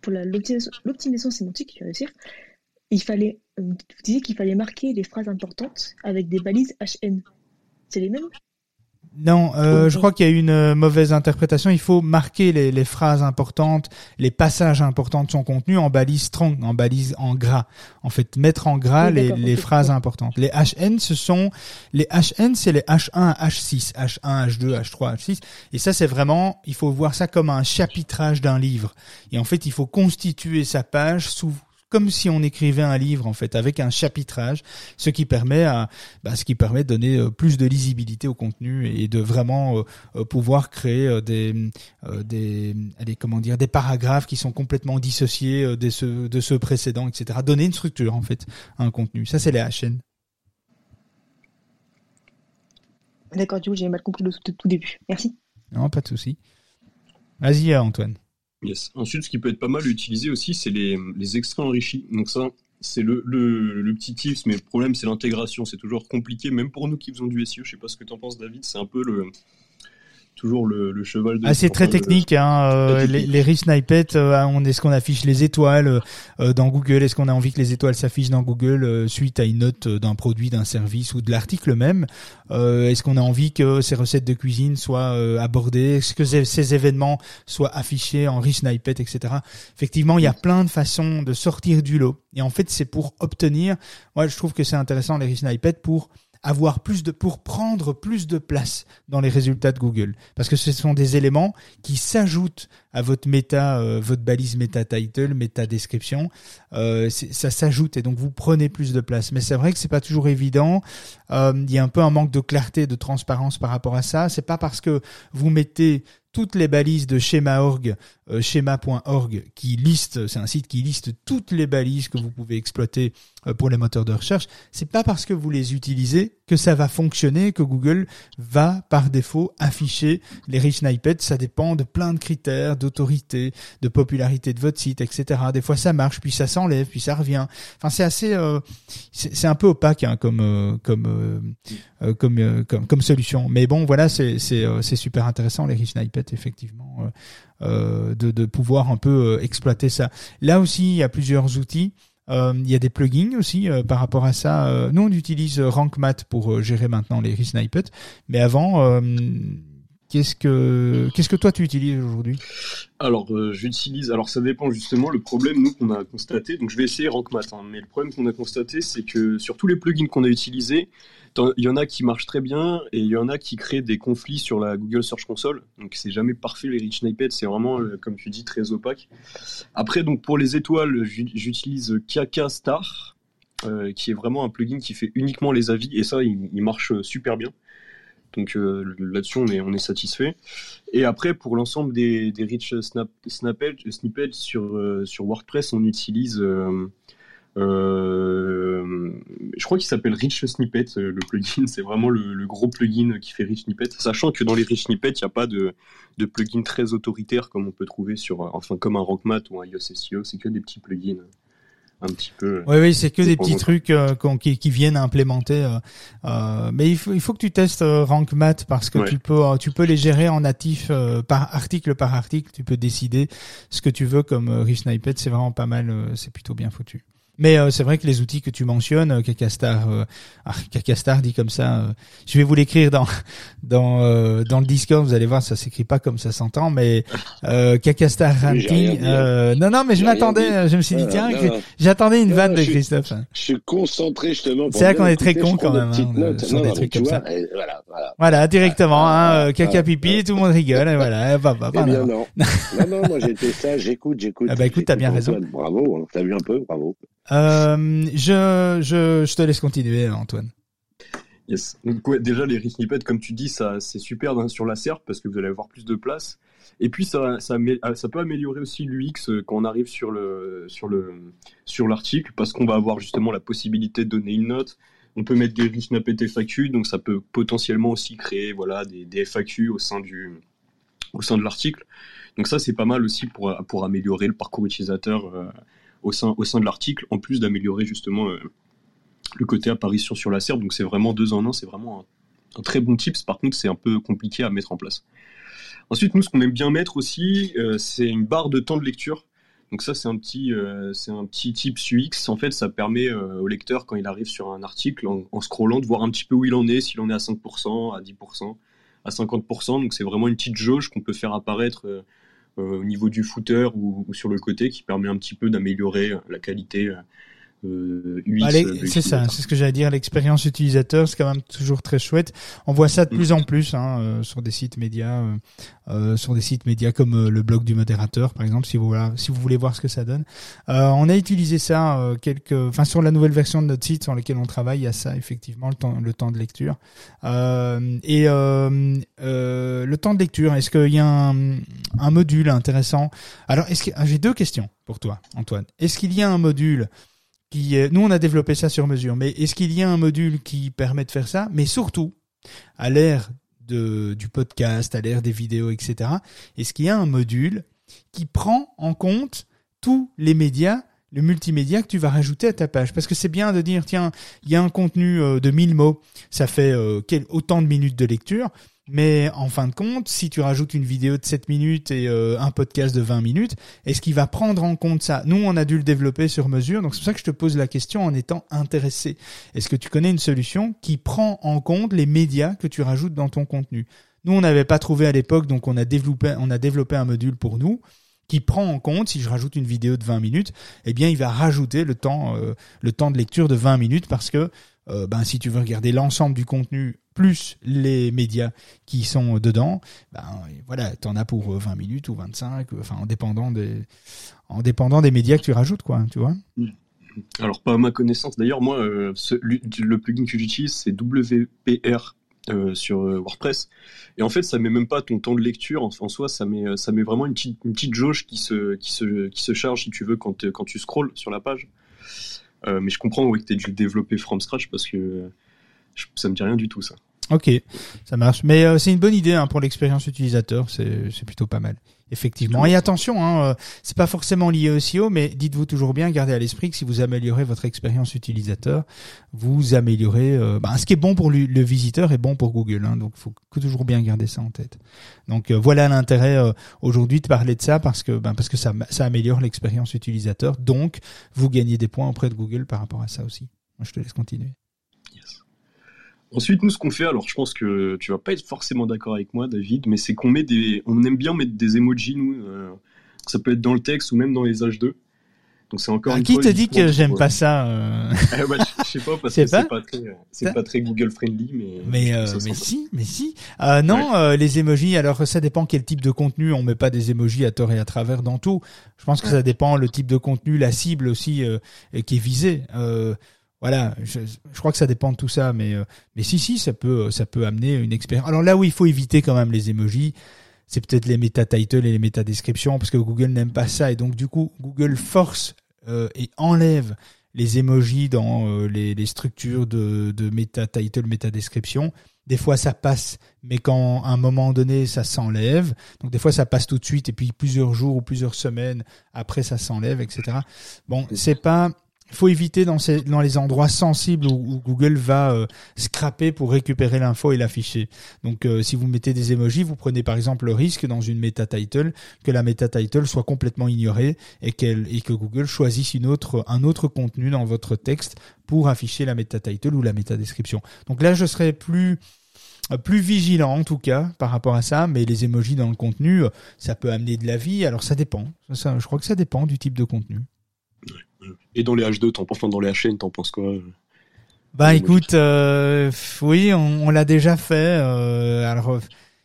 pour l'optimisation sémantique, tu vas dire, il fallait, vous disiez qu'il fallait marquer les phrases importantes avec des balises HN. C'est les mêmes? Non, euh, je crois qu'il y a une euh, mauvaise interprétation. Il faut marquer les, les, phrases importantes, les passages importants de son contenu en balise strong, en balise en gras. En fait, mettre en gras les, les phrases importantes. Les HN, ce sont les HN, c'est les H1, H6, H1, H2, H3, H6. Et ça, c'est vraiment, il faut voir ça comme un chapitrage d'un livre. Et en fait, il faut constituer sa page sous comme si on écrivait un livre en fait avec un chapitrage, ce qui permet à, bah, ce qui permet de donner euh, plus de lisibilité au contenu et de vraiment euh, euh, pouvoir créer des des allez, comment dire des paragraphes qui sont complètement dissociés de ceux de ceux précédents, etc. Donner une structure en fait à un contenu. Ça c'est les HN. D'accord, du coup j'ai mal compris le tout début. Merci. Non, pas de souci. Vas-y Antoine. Ensuite, ce qui peut être pas mal utilisé aussi, c'est les, extraits enrichis. Donc ça, c'est le, le, le, petit tips, mais le problème, c'est l'intégration. C'est toujours compliqué, même pour nous qui faisons du SEO. Je sais pas ce que tu en penses, David. C'est un peu le, toujours le, le cheval de ah, c'est très technique hein euh, les, les resnippets euh, on est-ce qu'on affiche les étoiles euh, dans Google est-ce qu'on a envie que les étoiles s'affichent dans Google euh, suite à une note d'un produit d'un service ou de l'article même est-ce qu'on a envie que ces recettes de cuisine soient abordées est-ce que ces, événements soient affichés en resnippet etc effectivement il y a plein de façons de sortir du lot. Et en fait c'est pour obtenir moi je trouve que c'est intéressant les resnippets pour avoir plus de, pour prendre plus de place dans les résultats de Google. Parce que ce sont des éléments qui s'ajoutent à votre méta, euh, votre balise méta title, méta description. Euh, ça s'ajoute et donc vous prenez plus de place. Mais c'est vrai que c'est pas toujours évident. Euh, il y a un peu un manque de clarté, de transparence par rapport à ça. C'est pas parce que vous mettez toutes les balises de schéma.org, euh, schéma.org, qui liste, c'est un site qui liste toutes les balises que vous pouvez exploiter pour les moteurs de recherche. C'est pas parce que vous les utilisez que ça va fonctionner, que Google va par défaut afficher les rich snippets. Ça dépend de plein de critères, d'autorité, de popularité de votre site, etc. Des fois ça marche, puis ça s'enlève, puis ça revient. Enfin c'est assez, euh, c'est un peu opaque hein, comme euh, comme, comme comme comme solution. Mais bon voilà, c'est c'est super intéressant les rich snippets effectivement, euh, de, de pouvoir un peu euh, exploiter ça. Là aussi, il y a plusieurs outils. Euh, il y a des plugins aussi par rapport à ça. nous, on utilise RankMath pour gérer maintenant les resnippets, mais avant, qu'est-ce que qu'est-ce que toi tu utilises aujourd'hui? Alors j'utilise. Alors ça dépend justement. Le problème nous qu'on a constaté. Donc je vais essayer RankMath. Hein, mais le problème qu'on a constaté, c'est que sur tous les plugins qu'on a utilisés, il y en a qui marchent très bien et il y en a qui créent des conflits sur la Google Search Console. Donc c'est jamais parfait les rich snippets, c'est vraiment euh, comme tu dis très opaque. Après donc pour les étoiles, j'utilise Kaka Star euh, qui est vraiment un plugin qui fait uniquement les avis et ça il, marche super bien. Donc euh, là-dessus on est, satisfait. Et après pour l'ensemble des, rich snippets sur, WordPress, on utilise euh, je crois qu'il s'appelle Rich Snippet, euh, le plugin. C'est vraiment le, gros plugin qui fait Rich Snippet. Sachant que dans les Rich Snippets, il n'y a pas de, de plugin très autoritaire comme on peut trouver sur, enfin, comme un RockMat ou un iOS SEO. C'est que des petits plugins un petit peu. Oui, oui, c'est que des petits trucs euh, qui, qui, viennent implémenter. Euh, euh, mais il faut, il faut que tu testes RankMat parce que tu peux, tu peux les gérer en natif par article par article. Tu peux décider ce que tu veux comme Rich Snippet. C'est vraiment pas mal. c'est plutôt bien foutu. Mais euh, c'est vrai que les outils que tu mentionnes, euh, Kakastar, euh, ah, Kakastar dit comme ça. Euh, je vais vous l'écrire dans *laughs* dans dans le Discord. Vous allez voir, ça s'écrit pas comme ça s'entend, mais euh, Kakastar Ranking. non, non, mais je m'attendais. Je me suis dit tiens, j'attendais une vanne de Christophe. Je suis concentré justement. C'est vrai qu'on est très con quand même. Hein, sur des trucs comme ça. voilà, voilà. Voilà, directement. hein, caca pipi, tout le monde rigole. Et voilà. Bah, bah, eh bien non. *laughs* non, non, moi fait ça. J'écoute, j'écoute. Ah bah écoute, t'as bien raison. Bravo. Hein, t'as vu un peu, bravo. Euh, je, te laisse continuer, Antoine. Yes. Déjà, les snippets, comme tu dis, ça, c'est super sur la SERP parce que vous allez avoir plus de place. Et puis, ça, ça peut améliorer aussi l'UX euh, quand on arrive sur le, sur le, sur l'article parce qu'on va avoir justement la possibilité de donner une note. On peut mettre des snippets FAQ, donc ça peut potentiellement aussi créer, des, FAQ au sein de l'article. Donc ça, c'est pas mal aussi pour, améliorer le parcours utilisateur. Euh, au sein, au sein de l'article, en plus d'améliorer justement euh, le côté apparition sur la serre. Donc c'est vraiment deux en un, c'est vraiment un, très bon tips. Par contre, c'est un peu compliqué à mettre en place. Ensuite, nous, ce qu'on aime bien mettre aussi, euh, c'est une barre de temps de lecture. Donc ça, c'est un petit, euh, un petit tip UX. En fait, ça permet au lecteur, quand il arrive sur un article, en, en, scrollant, de voir un petit peu où il en est, s'il en est à 5%, à 10%, à 50%. Donc c'est vraiment une petite jauge qu'on peut faire apparaître euh, au niveau du footer ou, sur le côté qui permet un petit peu d'améliorer euh, la qualité euh, c'est ça, c'est ce que j'allais dire. L'expérience utilisateur, c'est quand même toujours très chouette. On voit ça de plus en plus hein, sur des sites médias, euh, sur des sites médias comme le blog du modérateur, par exemple, si vous voilà, si vous voulez voir ce que ça donne. on a utilisé ça quelques, enfin sur la nouvelle version de notre site sur lequel on travaille, il y a ça effectivement le temps, le temps de lecture. et le temps de lecture, est-ce qu'il y a un, un module intéressant? Alors, est-ce que ah, j'ai deux questions pour toi, Antoine. Est-ce qu'il y a un module nous on a développé ça sur mesure, mais est-ce qu'il y a un module qui permet de faire ça? Mais surtout, à l'ère du podcast, à l'ère des vidéos, etc., est-ce qu'il y a un module qui prend en compte tous les médias le multimédia que tu vas rajouter à ta page? Parce que c'est bien de dire, tiens, il y a un contenu euh, de 1000 mots, ça fait euh, autant de minutes de lecture. Mais en fin de compte, si tu rajoutes une vidéo de 7 minutes et euh, un podcast de 20 minutes, est-ce qu'il va prendre en compte ça? Nous, on a dû le développer sur mesure, donc c'est pour ça que je te pose la question en étant intéressé. Est-ce que tu connais une solution qui prend en compte les médias que tu rajoutes dans ton contenu? Nous, on n'avait pas trouvé à l'époque, donc on a développé, on a développé un module pour nous qui prend en compte, si je rajoute une vidéo de 20 minutes, eh bien, il va rajouter le temps, euh, le temps de lecture de 20 minutes parce que euh, ben, si tu veux regarder l'ensemble du contenu plus les médias qui sont dedans, ben voilà, t'en as pour 20 euh, minutes ou 25, enfin en dépendant des, en dépendant des médias que tu rajoutes, quoi, tu vois. Alors pas à ma connaissance. D'ailleurs, moi, euh, le plugin que j'utilise, c'est WPR euh, sur WordPress. Et en fait, ça met même pas ton temps de lecture. En, en soi, ça met, ça met vraiment une petite, une petite jauge qui se, qui se, qui se charge, si tu veux, quand, quand tu scrolls sur la page. Mais je comprends oui, que tu as dû le développer from scratch parce que ça me dit rien du tout ça. Ok, ça marche. Mais euh, c'est une bonne idée hein, pour l'expérience utilisateur, c'est plutôt pas mal. Effectivement. Et attention, hein, euh, c'est pas forcément lié au SEO, mais dites-vous toujours bien, gardez à l'esprit que si vous améliorez votre expérience utilisateur, vous améliorez. Euh, bah, ce qui est bon pour le, visiteur est bon pour Google. Hein, donc, faut toujours bien garder ça en tête. Donc voilà l'intérêt aujourd'hui de parler de ça parce que ben, parce que ça, ça améliore l'expérience utilisateur. Donc vous gagnez des points auprès de Google par rapport à ça aussi. Moi, je te laisse continuer. Ensuite, nous, ce qu'on fait, alors je pense que tu vas pas être forcément d'accord avec moi, David, mais c'est qu'on met des, on aime bien mettre des emojis, nous. ça peut être dans le texte ou même dans les H2. Donc c'est encore. Ah, qui te dit que j'aime pas ça euh... *laughs* Eh je sais pas parce que c'est pas très, c'est pas très Google friendly, mais. Mais euh, mais si, mais si. Euh, non, euh, les emojis. Alors ça dépend quel type de contenu. On met pas des emojis à tort et à travers dans tout. Je pense que ça dépend le type de contenu, la cible aussi qui est visée. Voilà, je, je, crois que ça dépend de tout ça, mais mais si si, ça peut ça peut amener une expérience. Alors là où il faut éviter quand même les emojis, c'est peut-être les méta titles et les méta descriptions parce que Google n'aime pas ça et donc du coup Google force euh, et enlève les emojis dans euh, les, les, structures de, de meta title, meta description. Des fois ça passe, mais quand à un moment donné ça s'enlève. Donc des fois ça passe tout de suite et puis plusieurs jours ou plusieurs semaines après ça s'enlève, etc. Bon, c'est pas faut éviter dans, ces, dans les endroits sensibles où, Google va euh, scraper pour récupérer l'info et l'afficher. Donc euh, si vous mettez des emojis, vous prenez par exemple le risque dans une meta title que la meta title soit complètement ignorée et, et que Google choisisse une autre, un autre contenu dans votre texte pour afficher la meta title ou la meta description. Donc là, je serais plus euh, plus vigilant en tout cas par rapport à ça, mais les emojis dans le contenu, ça peut amener de la vie. Alors ça dépend. Ça, je crois que ça dépend du type de contenu. Et dans les H2, t'en penses, dans les HN, t'en penses quoi Bah écoute, euh, oui, on, l'a déjà fait. Euh, alors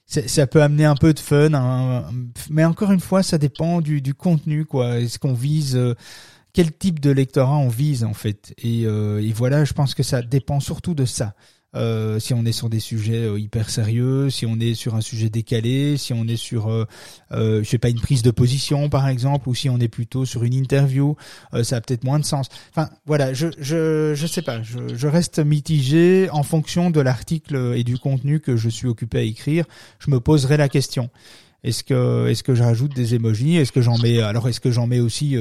ça peut amener un peu de fun, hein, mais encore une fois, ça dépend du, du contenu, quoi. Est-ce qu'on vise euh, quel type de lectorat on vise en fait? Et, et voilà, je pense que ça dépend surtout de ça. Euh, si on est sur des sujets euh, hyper sérieux, si on est sur un sujet décalé, si on est sur, euh, euh, je sais pas, une prise de position par exemple, ou si on est plutôt sur une interview, ça a peut-être moins de sens. Enfin, voilà, je je je sais pas, je, je reste mitigé en fonction de l'article et du contenu que je suis occupé à écrire. Je me poserai la question. Est-ce que est-ce que je des emojis Est-ce que j'en mets alors est-ce que j'en mets aussi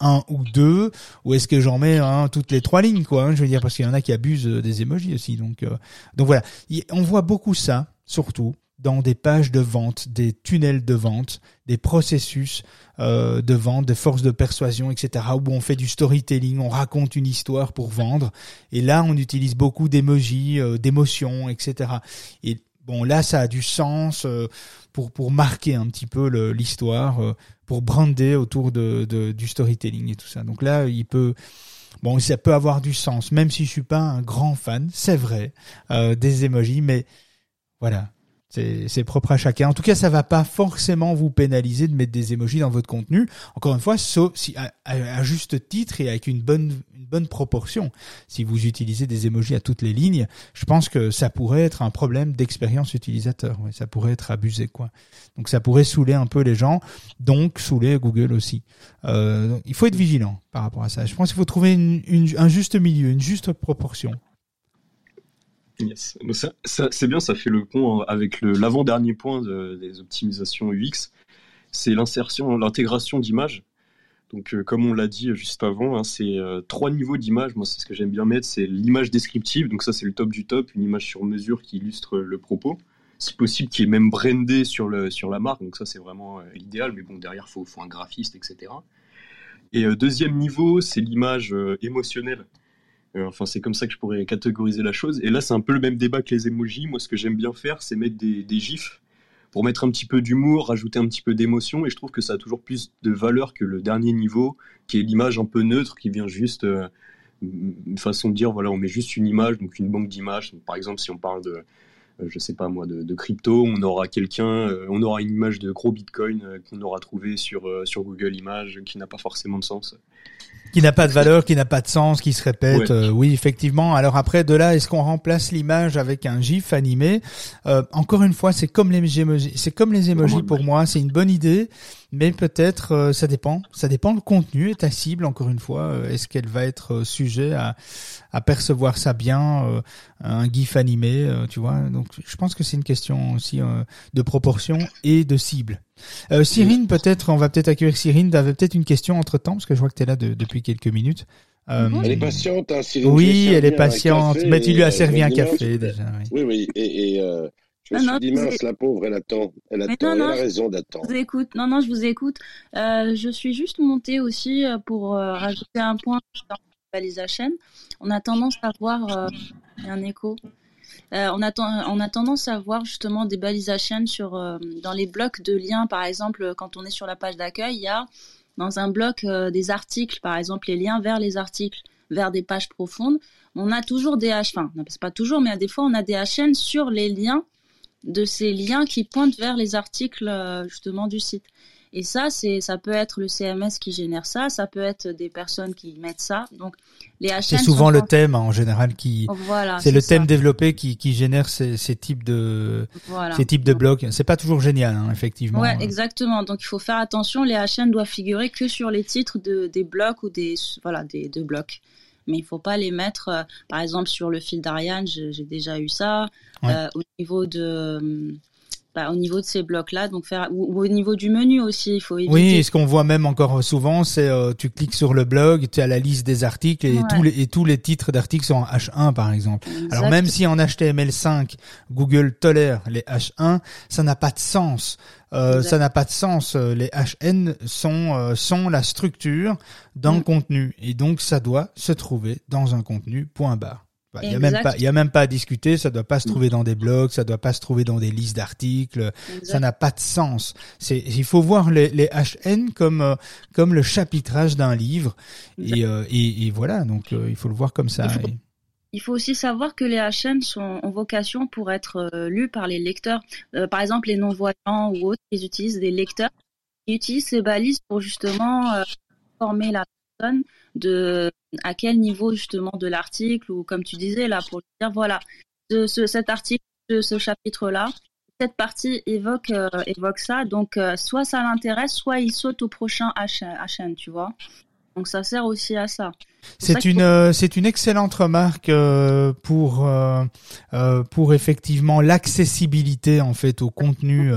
un ou deux ou est-ce que j'en mets hein, toutes les trois lignes quoi hein, je veux dire parce qu'il y en a qui abusent euh, des emojis aussi donc euh, donc voilà on voit beaucoup ça surtout dans des pages de vente, des tunnels de vente, des processus euh, de vente, des forces de persuasion, etc. Où on fait du storytelling, on raconte une histoire pour vendre. Et là, on utilise beaucoup d'émojis, d'émotions, etc. Et bon, là, ça a du sens pour pour marquer un petit peu l'histoire pour brander autour de, du storytelling et tout ça. Donc là, il peut bon, ça peut avoir du sens, même si je suis pas un grand fan, c'est vrai, euh, des emojis, mais voilà, c'est propre à chacun. En tout cas, ça va pas forcément vous pénaliser de mettre des emojis dans votre contenu. Encore une fois, sauf si à, juste titre et avec une bonne une bonne proportion. Si vous utilisez des emojis à toutes les lignes, je pense que ça pourrait être un problème d'expérience utilisateur. ça pourrait être abusé, quoi. Donc ça pourrait saouler un peu les gens, donc saouler Google aussi. Euh, il faut être vigilant par rapport à ça. Je pense qu'il faut trouver une, un juste milieu, une juste proportion. Yes. c'est bien, ça fait le pont avec l'avant-dernier point des optimisations UX, c'est l'insertion, l'intégration d'images. Donc, euh, comme on l'a dit juste avant, hein, c'est euh, trois niveaux d'images. Moi, c'est ce que j'aime bien mettre. C'est l'image descriptive. Donc ça, c'est le top du top, une image sur mesure qui illustre le propos. Si possible, qui est même brandé sur le sur la marque. Donc ça, c'est vraiment euh, l'idéal. Mais bon, derrière, faut faut un graphiste, etc. Et deuxième niveau, c'est l'image émotionnelle. Euh, enfin, c'est comme ça que je pourrais catégoriser la chose. Et là, c'est un peu le même débat que les emojis. Moi, ce que j'aime bien faire, c'est mettre des, gifs pour mettre un petit peu d'humour, rajouter un petit peu d'émotion. Et je trouve que ça a toujours plus de valeur que le dernier niveau, qui est l'image un peu neutre, qui vient juste euh, une façon de dire, voilà, on met juste une image, donc une banque d'images. Par exemple, si on parle de, euh, je sais pas moi, de, crypto, on aura quelqu'un, on aura une image de gros Bitcoin qu'on aura trouvé sur, sur Google Images, qui n'a pas forcément de sens qui n'a pas de valeur, qui n'a pas de sens, qui se répète. Euh, oui, effectivement. Alors après, de là, est-ce qu'on remplace l'image avec un gif animé? Euh, Encore une fois, c'est comme les emojis. C'est comme les emojis pour moi. C'est une bonne idée, mais peut-être euh, ça dépend. Ça dépend le contenu et ta cible. Encore une fois, est-ce qu'elle va être sujet à, à percevoir ça bien Un gif animé, tu vois? Donc, je pense que c'est une question aussi de proportion et de cible. Euh, Cyrine, peut-être, on va peut-être accueillir Cyrine. T'avais peut-être une question entre temps, parce que je vois que tu es là depuis quelques minutes. Euh, elle est patiente, hein, Cyrine. Oui, elle est patiente. Mais tu lui as servi un café déjà. Oui, oui. Et, et euh, je me suis dit, mince, la pauvre, elle attend. Elle attend, elle a raison d'attendre. Je vous écoute. Non, non, je vous écoute. je suis juste montée aussi pour rajouter un point dans les chaîne. On a tendance à voir un écho. Euh, on, a tendance à voir justement des chaîne sur, euh, dans les blocs de liens. Par exemple, quand on est sur la page d'accueil, il y a dans un bloc euh, des articles, par exemple les liens vers les articles, vers des pages profondes. On a toujours des H, enfin, c'est pas toujours, mais à des fois on a des HN sur les liens de ces liens qui pointent vers les articles justement du site. Et ça, c'est, ça peut être le CMS qui génère ça, ça peut être des personnes qui mettent ça. Donc, les HN C'est souvent le thème hein, en général qui. Voilà, c'est le thème développé qui, qui génère ces, ces types de ces types de blocs. C'est pas toujours génial, hein, effectivement. Ouais, exactement. Donc, il faut faire attention. Les HN doivent figurer que sur les titres de, des blocs ou des voilà des, de blocs mais il faut pas les mettre, euh, par exemple, sur le fil d'Ariane, j'ai déjà eu ça. Euh, au niveau de, bah, au niveau de ces blocs-là, donc faire ou, au niveau du menu aussi, il faut éviter. Oui, ce qu'on voit même encore souvent, c'est euh, tu cliques sur le blog, tu as la liste des articles et tous les et tous les titres d'articles sont en H1 par exemple. Alors même si en HTML5 Google tolère les H1, ça n'a pas de sens. Euh, ça n'a pas de sens. Les HN sont euh, sont la structure d'un mm. contenu et donc ça doit se trouver dans un contenu point barre. Bah, il y a même pas, y a même pas à discuter. Ça doit pas se trouver dans des blogs, ça doit pas se trouver dans des listes d'articles. Ça n'a pas de sens. C'est, il faut voir les, les HN comme euh, comme le chapitrage d'un livre. Et, euh, et, et, voilà, donc euh, il faut le voir comme ça. Il faut, aussi savoir que les HN sont en vocation pour être lus par les lecteurs. par exemple, les non-voyants ou autres, ils utilisent des lecteurs qui utilisent ces balises pour justement former la personne de à quel niveau justement de l'article ou comme tu disais là pour dire voilà ce, cet article de ce chapitre là cette partie évoque euh, évoque ça. Donc euh, soit ça l'intéresse soit il saute au prochain HN tu vois donc ça sert aussi à ça. C'est une euh, c'est une excellente remarque pour pour effectivement l'accessibilité en fait au contenu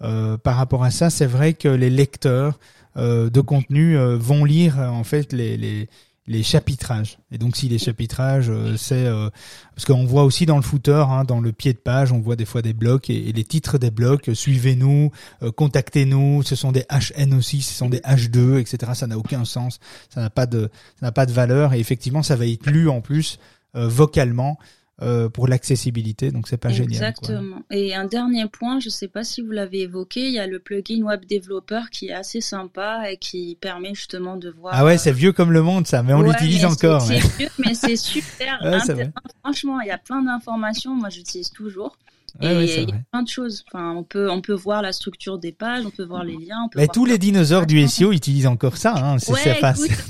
par rapport à ça. C'est vrai que les lecteurs de contenu vont lire en fait les, les les chapitrages. Et donc si les chapitrages, euh, c'est euh, parce qu'on voit aussi dans le footer, hein, dans le pied de page, on voit des fois des blocs et, les titres des blocs. Euh, suivez-nous, contactez-nous. Ce sont des HN aussi, ce sont des H2, etc. Ça n'a aucun sens. Ça n'a pas de, ça n'a pas de valeur. Et effectivement, ça va être lu en plus vocalement. Euh, pour l'accessibilité, donc c'est pas génial. Exactement. Et un dernier point, je sais pas si vous l'avez évoqué, il y a le plugin Web Developer qui est assez sympa et qui permet justement de voir. Ah ouais, c'est vieux comme le monde ça, mais on l'utilise encore. C'est vieux, mais c'est super. *laughs* Franchement, il y a plein d'informations. Moi, j'utilise toujours et il y a plein de choses. Enfin, on peut, on peut voir la structure des pages, on peut voir les liens. On peut Mais tous les dinosaures du SEO utilisent encore ça. Hein. C'est ouais,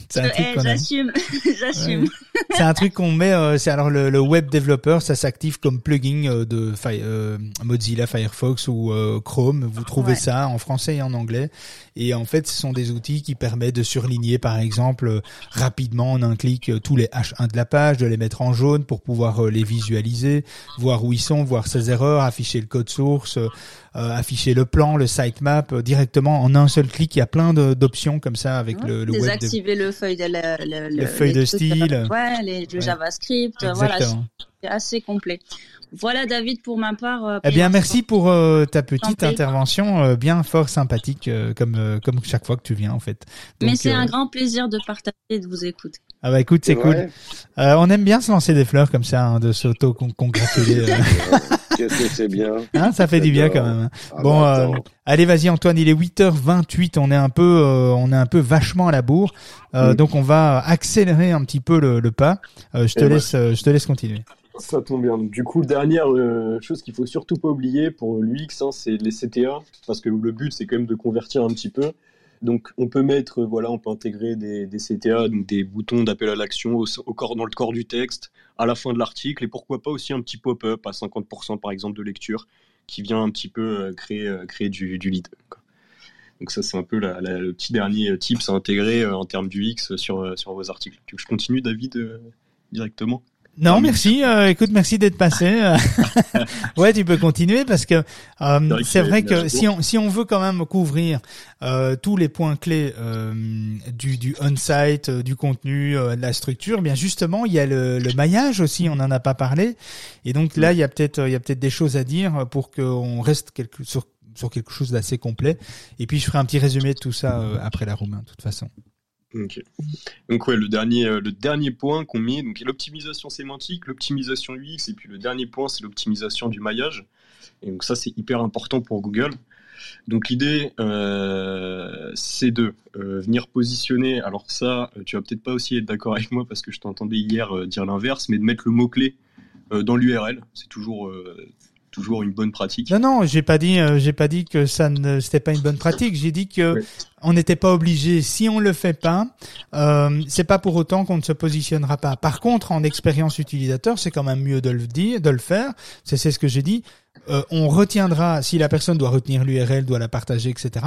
c'est *laughs* un truc eh, J'assume, *laughs* j'assume. C'est un truc qu'on met. Euh, c'est alors le, le, web developer, ça s'active comme plugin euh, de euh, Mozilla, Firefox ou euh, Chrome. Vous trouvez ça en français et en anglais. Et en fait, ce sont des outils qui permettent de surligner, par exemple, rapidement en un clic tous les H1 de la page, de les mettre en jaune pour pouvoir les visualiser, voir où ils sont, voir ses erreurs afficher le code source, euh, afficher le plan, le sitemap euh, directement en un seul clic. Il y a plein d'options comme ça avec le, le Désactiver le feuille de, le, le, feuille de style. Ouais, les, le JavaScript. Voilà, c'est assez complet. Voilà David pour ma part. Euh, eh bien merci pour ta petite intervention bien fort sympathique comme comme chaque fois que tu viens en fait. Mais c'est un grand plaisir de partager et de vous écouter. Ah bah écoute c'est cool. Euh, on aime bien se lancer des fleurs comme ça, hein, de s'auto congratuler. *laughs* Qu'est-ce que c'est bien. Hein, ça fait du bien quand même. Hein. Ah bon, bah, euh, allez, vas-y Antoine, il est 8h28, on est un peu, euh, on est un peu vachement à la bourre, euh, donc on va accélérer un petit peu le, pas. je te laisse, je te laisse continuer. Ça tombe bien. Du coup, dernière chose qu'il faut surtout pas oublier pour l'UX, hein, c'est les CTA, parce que le but c'est quand même de convertir un petit peu. Donc on peut mettre, voilà, on peut intégrer des, des CTA, donc des boutons d'appel à l'action au, corps, dans le corps du texte, à la fin de l'article, et pourquoi pas aussi un petit pop-up à 50% par exemple de lecture, qui vient un petit peu euh, créer, euh, du, lead. Donc ça c'est un peu le petit dernier tips à intégrer euh, en termes du X sur, sur vos articles. Tu veux que je continue David directement non, merci. Euh, écoute, merci d'être passé. *laughs* ouais, tu peux continuer parce que euh, c'est vrai que si on si on veut quand même couvrir euh, tous les points clés du du on-site, du contenu, de la structure, bien justement, il y a le, le maillage aussi. On n'en a pas parlé, et donc là, il y a peut-être il y a peut-être des choses à dire pour qu'on reste quelque, sur sur quelque chose d'assez complet. Et puis je ferai un petit résumé de tout ça après la roue, de toute façon. Ok. Donc ouais, le dernier, euh, le dernier point qu'on met, donc l'optimisation sémantique, l'optimisation UX, et puis le dernier point, c'est l'optimisation du maillage. Et donc ça, c'est hyper important pour Google. Donc l'idée, euh, c'est de euh, venir positionner. Alors ça, tu vas peut-être pas aussi être d'accord avec moi parce que je t'entendais hier dire l'inverse, mais de mettre le mot clé dans l'URL, c'est toujours toujours une bonne pratique. Non, non, j'ai pas dit, euh, j'ai pas dit que ça ne, c'était pas une bonne pratique. J'ai dit que on n'était pas obligé. Si on le fait pas, euh, c'est pas pour autant qu'on ne se positionnera pas. Par contre, en expérience utilisateur, c'est quand même mieux de le dire, de le faire. C'est, c'est ce que j'ai dit. Euh, on retiendra, si la personne doit retenir l'URL, doit la partager, etc.,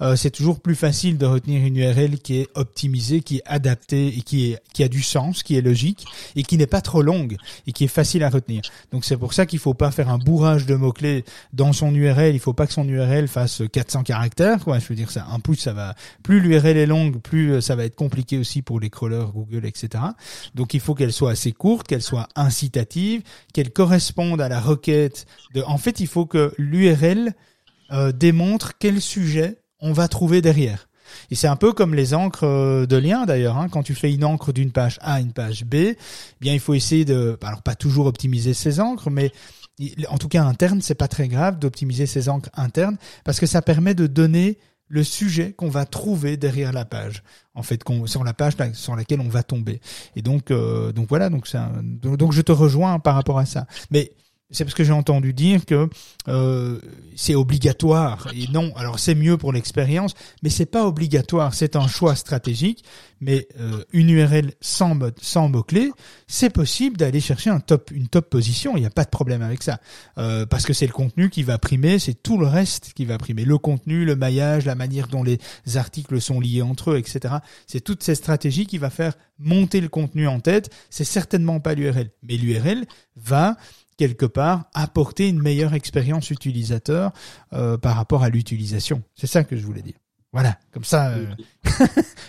euh, c'est toujours plus facile de retenir une URL qui est optimisée, qui est adaptée et qui, est, qui a du sens, qui est logique et qui n'est pas trop longue et qui est facile à retenir. Donc c'est pour ça qu'il faut pas faire un bourrage de mots-clés dans son URL. Il faut pas que son URL fasse 400 caractères. Quoi. Je veux dire, ça, un plus ça va, plus l'URL est longue, plus euh, ça va être compliqué aussi pour les crawlers Google, etc. Donc il faut qu'elle soit assez courte, qu'elle soit incitative, qu'elle corresponde à la requête de fait, il faut que l'URL euh, démontre quel sujet on va trouver derrière. Et c'est un peu comme les encres euh, de lien d'ailleurs. Hein. Quand tu fais une encre d'une page A à une page B, eh bien il faut essayer de, alors pas toujours optimiser ses encres, mais en tout cas interne, c'est pas très grave d'optimiser ses encres internes parce que ça permet de donner le sujet qu'on va trouver derrière la page, en fait, sur la page sur laquelle on va tomber. Et donc, euh, donc voilà, donc, donc je te rejoins par rapport à ça. Mais c'est parce que j'ai entendu dire que euh, c'est obligatoire et non. Alors c'est mieux pour l'expérience, mais c'est pas obligatoire. C'est un choix stratégique. Mais euh, une URL sans mode, sans mots clés, c'est possible d'aller chercher une top position. Il n'y a pas de problème avec ça, euh, parce que c'est le contenu qui va primer. C'est tout le reste qui va primer. Le contenu, le maillage, la manière dont les articles sont liés entre eux, etc. C'est toutes ces stratégies qui va faire monter le contenu en tête. C'est certainement pas l'URL, mais l'URL va quelque part apporter une meilleure expérience utilisateur euh, par rapport à l'utilisation. C'est ça que je voulais dire. Voilà, comme ça, euh, *laughs*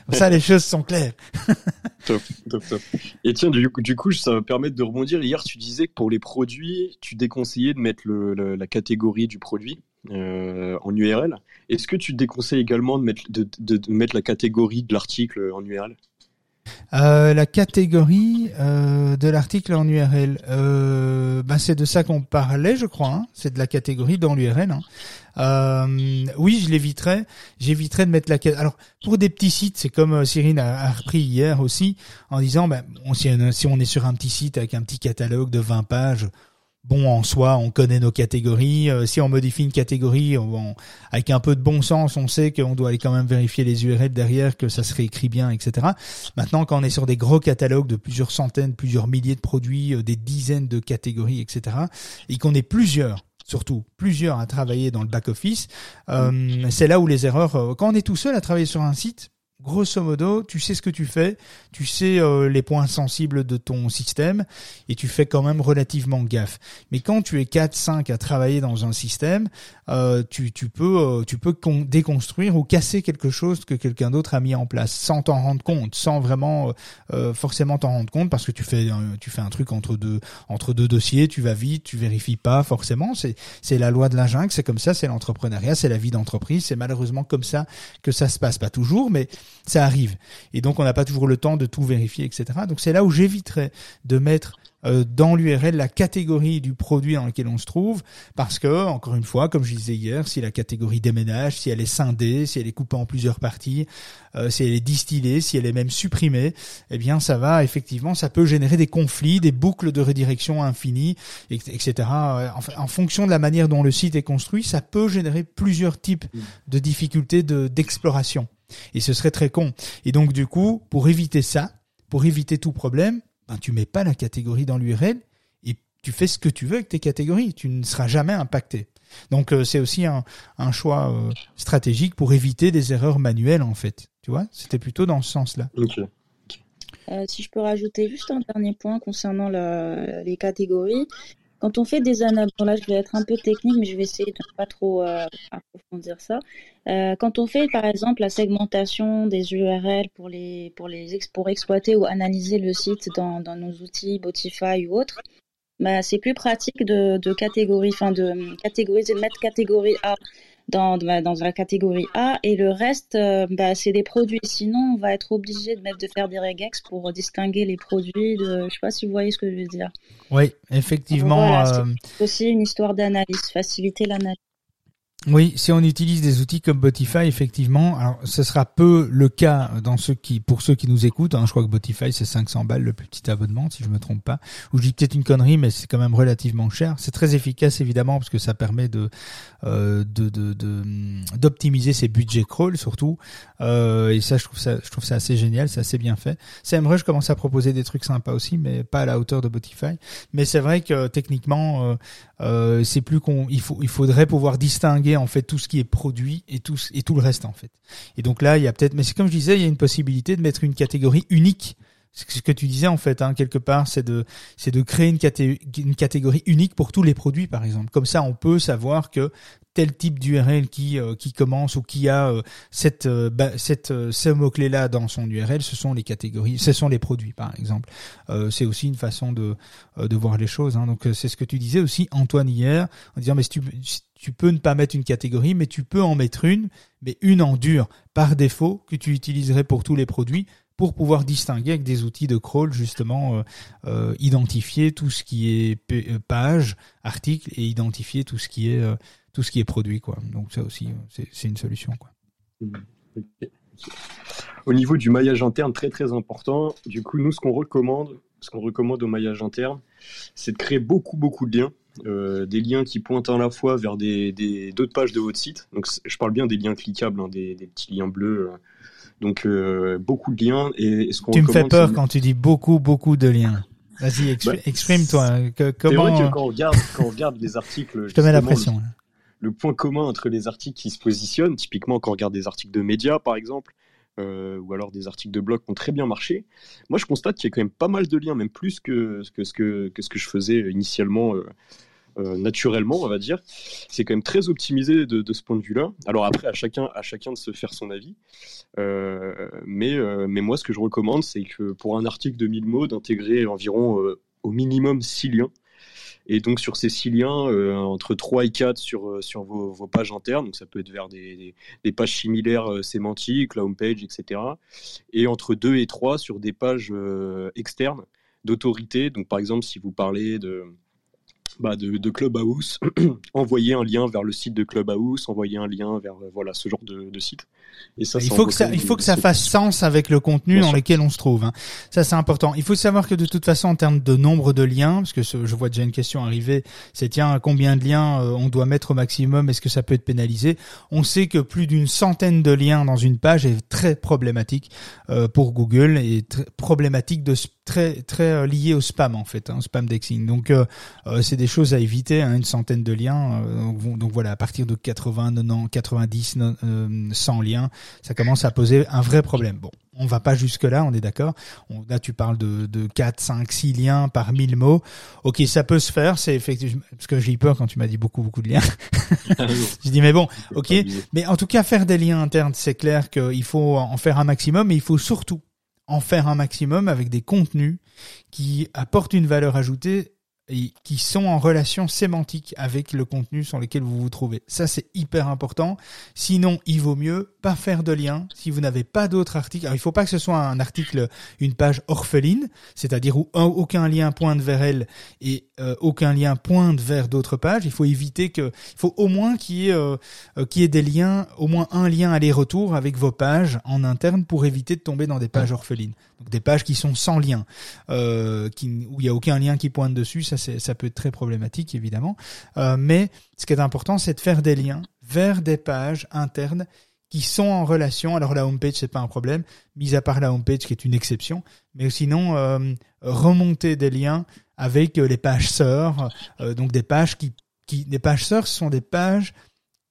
comme ça les choses sont claires. *laughs* top, top, top. Et tiens, du, du, coup, ça va permettre de rebondir. Hier, tu disais que pour les produits, tu déconseillais de mettre le, la catégorie du produit euh, en URL. Est-ce que tu déconseilles également de mettre, de, de, de mettre la catégorie de l'article en URL euh, la catégorie euh, de l'article en URL, euh, bah, c'est de ça qu'on parlait, je crois. Hein. C'est de la catégorie dans l'URL. Hein. Euh, oui, je l'éviterais. J'éviterais de mettre la. Alors pour des petits sites, c'est comme euh, Cyrine a, repris hier aussi en disant, on, si on est sur un petit site avec un petit catalogue de 20 pages, bon en soi, on connaît nos catégories. Euh, si on modifie une catégorie avec un peu de bon sens, on sait qu'on doit aller quand même vérifier les URL derrière, que ça se réécrit bien, etc. Maintenant, quand on est sur des gros catalogues de plusieurs centaines, plusieurs milliers de produits, euh, des dizaines de catégories, etc., et qu'on est plusieurs surtout plusieurs à travailler dans le back-office, euh, c'est là où les erreurs, quand on est tout seul à travailler sur un site, grosso modo, tu sais ce que tu fais, tu sais euh, les points sensibles de ton système et tu fais quand même relativement gaffe. Mais quand tu es 4 5 à travailler dans un système, euh, tu, tu peux euh, tu peux déconstruire ou casser quelque chose que quelqu'un d'autre a mis en place sans t'en rendre compte, sans vraiment forcément t'en rendre compte parce que tu fais tu fais un truc entre deux entre deux dossiers, tu vas vite, tu vérifies pas forcément, c'est c'est la loi de la jungle, c'est comme ça, c'est l'entrepreneuriat, c'est la vie d'entreprise, c'est malheureusement comme ça que ça se passe. Pas toujours mais ça arrive. Et donc on n'a pas toujours le temps de tout vérifier, etc. Donc c'est là où j'éviterais de mettre euh, dans l'URL la catégorie du produit dans lequel on se trouve, parce que, encore une fois, comme je disais hier, si la catégorie déménage, si elle est scindée, si elle est coupée en plusieurs parties, euh, si elle est distillée, si elle est même supprimée, eh bien ça va, effectivement, ça peut générer des conflits, des boucles de redirection infinies, etc. Euh, en, fonction de la manière dont le site est construit, ça peut générer plusieurs types mmh. de difficultés d'exploration. Et ce serait très con. Et donc du coup, pour éviter ça, pour éviter tout problème, ben, tu mets pas la catégorie dans l'URL et tu fais ce que tu veux avec tes catégories. Tu ne seras jamais impacté. Donc euh, c'est aussi un, choix euh, stratégique pour éviter des erreurs manuelles en fait. Tu vois, c'était plutôt dans ce sens-là. Euh, si je peux rajouter juste un dernier point concernant les catégories, quand on fait des analyses, là je vais être un peu technique, mais je vais essayer de ne pas trop euh, approfondir ça. Euh, quand on fait par exemple la segmentation des URL pour exploiter ou analyser le site dans, nos outils Botify ou autres, bah, c'est plus pratique de, catégorie, enfin de catégoriser, de mettre catégorie A dans, bah, dans la catégorie A et le reste, euh, bah, c'est des produits. Sinon, on va être obligé de mettre de faire des regex pour distinguer les produits. De, je sais pas si vous voyez ce que je veux dire. Oui, effectivement. c'est aussi une histoire d'analyse, faciliter l'analyse. Oui, si on utilise des outils comme Botify, effectivement, alors ce sera peu le cas dans ceux qui, pour ceux qui nous écoutent. Hein, je crois que Botify c'est 500 balles le petit abonnement, si je me trompe pas. Ou je dis peut-être une connerie, mais c'est quand même relativement cher. C'est très efficace évidemment parce que ça permet de euh, de d'optimiser ses budgets crawl surtout. Euh, et ça, je trouve ça, je trouve ça assez génial, c'est assez bien fait. je commence à proposer des trucs sympas aussi, mais pas à la hauteur de Botify. Mais c'est vrai que techniquement, euh, c'est plus qu'on, il faut, il faudrait pouvoir distinguer en fait tout ce qui est produit et tout et tout le reste en fait. Et donc là, il y a peut-être, mais c'est comme je disais, il y a une possibilité de mettre une catégorie unique. Ce que tu disais en fait, hein, quelque part, c'est de c'est de créer une, une catégorie unique pour tous les produits, par exemple. Comme ça, on peut savoir que tel type d'URL qui euh, qui commence ou qui a euh, cette euh, cette ce mot clé là dans son URL, ce sont les catégories, ce sont les produits par exemple. c'est aussi une façon de de voir les choses. Hein. Donc c'est ce que tu disais aussi Antoine hier en disant mais si tu, tu peux ne pas mettre une catégorie, mais tu peux en mettre une, mais une en dur par défaut que tu utiliserais pour tous les produits pour pouvoir distinguer avec des outils de crawl justement identifier tout ce qui est page, article et identifier tout ce qui est tout ce qui est produit, quoi. Donc ça aussi, c'est une solution, quoi. Au niveau du maillage interne, très très important. Du coup, nous, ce qu'on recommande, ce qu'on recommande au maillage interne, c'est de créer beaucoup beaucoup de liens, euh, des liens qui pointent à la fois vers des d'autres pages de votre site. Donc, je parle bien des liens cliquables, hein, des, petits liens bleus. Euh. Donc, euh, beaucoup de liens. Et, ce tu me fais peur quand tu dis beaucoup beaucoup de liens. Vas-y, bah, exprime-toi. Comment... C'est vrai que quand on regarde, quand on regarde les articles, je te mets la pression le point commun entre les articles qui se positionnent, typiquement quand on regarde des articles de médias par exemple, euh, ou alors des articles de blog qui ont très bien marché, moi je constate qu'il y a quand même pas mal de liens, même plus que, que, ce, que, ce que je faisais initialement. Euh, euh, naturellement, on va dire. C'est quand même très optimisé de, ce point de vue-là. Alors après, à chacun, à chacun de se faire son avis. mais, mais moi, ce que je recommande, c'est que pour un article de 1000 mots, d'intégrer environ au minimum 6 liens et donc sur ces six liens, euh, entre 3 et 4 sur, euh, sur vos, vos, pages internes, donc ça peut être vers des, des, pages similaires euh, sémantiques, la homepage, etc. Et entre 2 et 3 sur des pages externes d'autorité. Donc par exemple, si vous parlez de, bah, de, de, Clubhouse, *clears throat* envoyer un lien vers le site de Clubhouse, envoyer un lien vers voilà ce genre de, de site. Et ça, il faut que ça, il faut que ça fasse sens avec le contenu dans lequel on se trouve. Hein. Ça, c'est important. Il faut savoir que de toute façon, en termes de nombre de liens, parce que je vois déjà une question arriver, c'est tiens, combien de liens euh, on doit mettre au maximum? Est-ce que ça peut être pénalisé? On sait que plus d'une centaine de liens dans une page est très problématique euh, pour Google et très problématique de très très euh, lié au spam en fait, hein, spam dexing. Donc c'est des choses à éviter, hein, une centaine de liens. Donc, donc, voilà, à partir de 80, 90, 90, 100 liens ça commence à poser un vrai problème. Bon, on va pas jusque là, on est d'accord. Là, tu parles de, de 4, 5, 6 liens par 1000 mots. Ok, ça peut se faire, c'est effectivement, parce que j'ai eu peur quand tu m'as dit beaucoup, beaucoup de liens. *laughs* je dis, mais bon, ok. Mais en tout cas, faire des liens internes, c'est clair qu'il faut en faire un maximum, mais il faut surtout en faire un maximum avec des contenus qui apportent une valeur ajoutée qui sont en relation sémantique avec le contenu sur lequel vous vous trouvez. Ça, c'est hyper important. Sinon, il vaut mieux pas faire de lien si vous n'avez pas d'autres articles. Alors, il faut pas que ce soit un article, une page orpheline, c'est-à-dire où aucun lien pointe vers elle et euh, aucun lien pointe vers d'autres pages. Il faut éviter que, il faut au moins qu'il y ait, euh, euh, y ait des liens, au moins un lien aller-retour avec vos pages en interne pour éviter de tomber dans des pages orphelines. Donc des pages qui sont sans lien, qui, où il y a aucun lien qui pointe dessus ça, peut être très problématique évidemment. Euh, mais ce qui est important, c'est de faire des liens vers des pages internes qui sont en relation. Alors la homepage c'est pas un problème, mis à part la homepage qui est une exception, mais sinon euh, remonter des liens avec euh, les pages sœurs, donc des pages qui, les pages sœurs sont des pages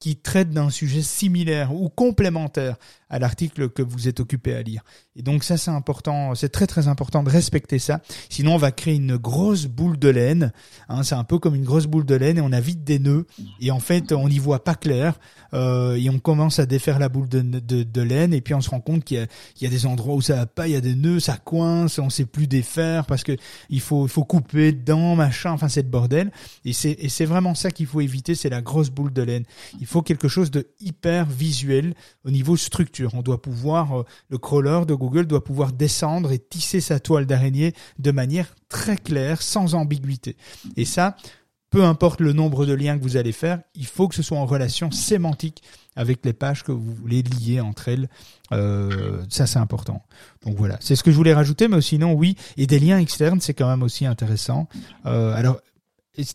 qui traitent d'un sujet similaire ou complémentaire à l'article que vous êtes occupé à lire. Et donc ça c'est important, c'est très très important de respecter ça. Sinon on va créer une grosse boule de laine. Hein, c'est un peu comme une grosse boule de laine et on a vite des nœuds et en fait on n'y voit pas clair euh, et on commence à défaire la boule de, laine et puis on se rend compte qu'il y a, des endroits où ça va pas, il y a des nœuds, ça coince, on sait plus défaire parce que il faut il faut couper dedans machin. Enfin c'est le bordel et c'est c'est vraiment ça qu'il faut éviter, c'est la grosse boule de laine. Il faut quelque chose de hyper visuel au niveau structure. On doit pouvoir, euh, le crawler de Google doit pouvoir descendre et tisser sa toile d'araignée de manière très claire, sans ambiguïté. Et ça, peu importe le nombre de liens que vous allez faire, il faut que ce soit en relation sémantique avec les pages que vous voulez lier entre elles. Euh, ça, c'est important. Donc voilà, c'est ce que je voulais rajouter, mais sinon, oui, et des liens externes, c'est quand même aussi intéressant. Euh, alors,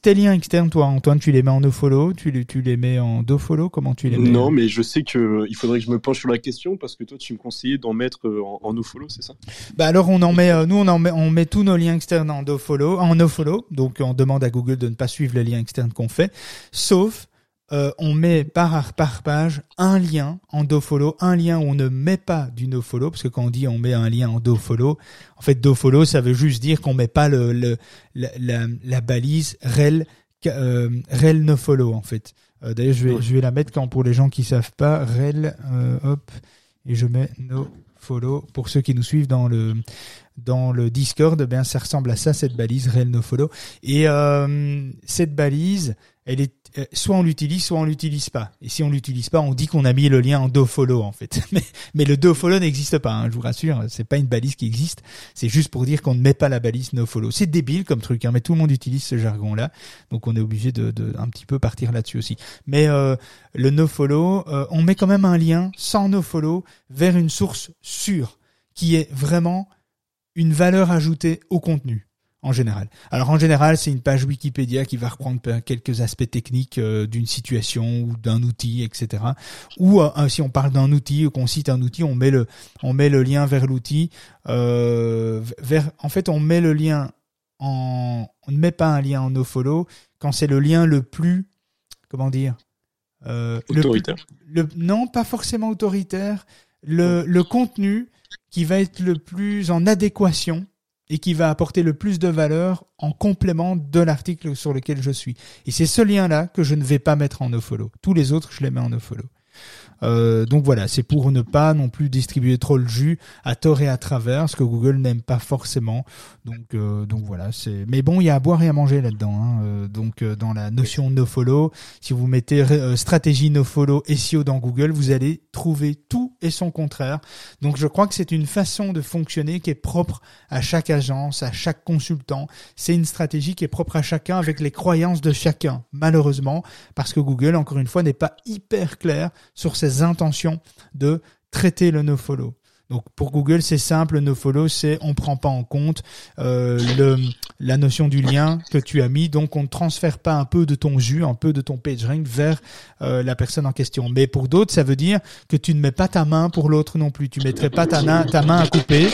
tes liens externes, toi, Antoine, tu les mets en nofollow, tu les, tu les mets en dofollow, comment tu les mets Non, mais je sais que euh, il faudrait que je me penche sur la question parce que toi, tu me conseillais d'en mettre euh, en, en nofollow, c'est ça? Bah alors, on en met, euh, nous, on en met, on met tous nos liens externes en dofollow, en nofollow, donc on demande à Google de ne pas suivre les liens externes qu'on fait, sauf euh, on met par, par page un lien en dofollow, un lien où on ne met pas du nofollow, parce que quand on dit on met un lien en dofollow, en fait dofollow ça veut juste dire qu'on met pas le, le la, la, la, balise rel euh, rel nofollow en fait. Euh, D'ailleurs je vais je vais la mettre quand pour les gens qui savent pas rel euh, hop et je mets nofollow pour ceux qui nous suivent dans le dans le Discord, ben ça ressemble à ça cette balise rel nofollow et euh, cette balise elle est euh, soit on l'utilise, soit on l'utilise pas. Et si on l'utilise pas, on dit qu'on a mis le lien en dofollow en fait. *laughs* Mais, mais le dofollow n'existe pas, hein, je vous rassure. C'est pas une balise qui existe. C'est juste pour dire qu'on ne met pas la balise nofollow. C'est débile comme truc, hein, mais tout le monde utilise ce jargon-là, donc on est obligé de, de, un petit peu partir là-dessus aussi. Mais euh, le nofollow, euh, on met quand même un lien sans nofollow vers une source sûre qui est vraiment une valeur ajoutée au contenu en général. Alors en général, c'est une page Wikipédia qui va reprendre quelques aspects techniques euh, d'une situation ou d'un outil, etc. Ou euh, si on parle d'un outil ou qu'on cite un outil, on met le on met le lien vers l'outil. Euh, vers en fait, on met le lien en on ne met pas un lien en nofollow quand c'est le lien le plus comment dire euh, autoritaire. Le, le, non, pas forcément autoritaire. Le, le contenu qui va être le plus en adéquation et qui va apporter le plus de valeur en complément de l'article sur lequel je suis. Et c'est ce lien-là que je ne vais pas mettre en nofollow. Tous les autres, je les mets en nofollow. Euh, donc voilà, c'est pour ne pas non plus distribuer trop le jus à tort et à travers, ce que Google n'aime pas forcément. Donc euh, donc voilà, c'est. Mais bon, il y a à boire et à manger là-dedans. Hein. Euh, donc euh, dans la notion no follow, si vous mettez stratégie no follow SEO dans Google, vous allez trouver tout et son contraire. Donc je crois que c'est une façon de fonctionner qui est propre à chaque agence, à chaque consultant. C'est une stratégie qui est propre à chacun avec les croyances de chacun. Malheureusement, parce que Google, encore une fois, n'est pas hyper clair sur intentions de traiter le nofollow. Donc pour Google, c'est simple, le nofollow, c'est on prend pas en compte euh, le, la notion du lien que tu as mis, donc on ne transfère pas un peu de ton jus, un peu de ton PageRank vers euh, la personne en question. Mais pour d'autres, ça veut dire que tu ne mets pas ta main pour l'autre non plus. Tu mettrais pas ta, main, à couper.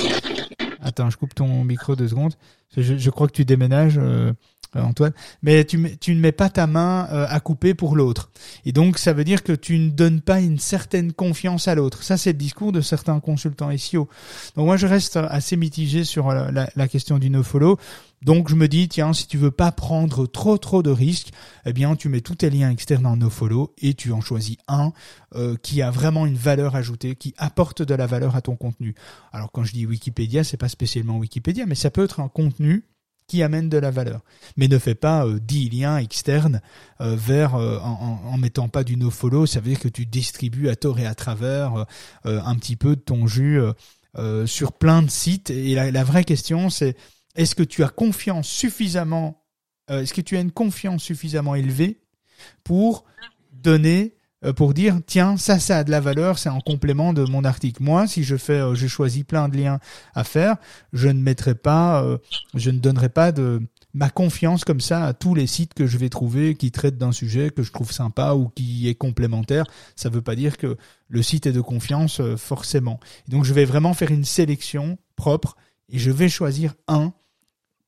Attends, je coupe ton micro deux secondes. Je, je crois que tu déménages. Euh Antoine, mais tu, tu ne mets pas ta main euh, à couper pour l'autre. Et donc, ça veut dire que tu ne donnes pas une certaine confiance à l'autre. Ça, c'est le discours de certains consultants SEO. Donc, moi, je reste assez mitigé sur la, la, la question du nofollow. Donc, je me dis, tiens, si tu veux pas prendre trop, trop de risques, eh bien, tu mets tous tes liens externes en nofollow et tu en choisis un euh, qui a vraiment une valeur ajoutée, qui apporte de la valeur à ton contenu. Alors, quand je dis Wikipédia, c'est pas spécialement Wikipédia, mais ça peut être un contenu qui amène de la valeur. Mais ne fais pas euh, 10 liens externes euh, vers euh, en, mettant pas du nofollow, ça veut dire que tu distribues à tort et à travers euh, euh, un petit peu de ton jus euh, sur plein de sites. Et la, la vraie question, c'est est-ce que tu as confiance suffisamment, est-ce que tu as une confiance suffisamment élevée pour donner pour dire tiens ça ça a de la valeur c'est en complément de mon article. Moi si je fais euh, je choisis plein de liens à faire je ne mettrai pas euh, je ne donnerai pas de ma confiance comme ça à tous les sites que je vais trouver qui traitent d'un sujet que je trouve sympa ou qui est complémentaire. Ça veut pas dire que le site est de confiance euh, forcément. Donc je vais vraiment faire une sélection propre et je vais choisir un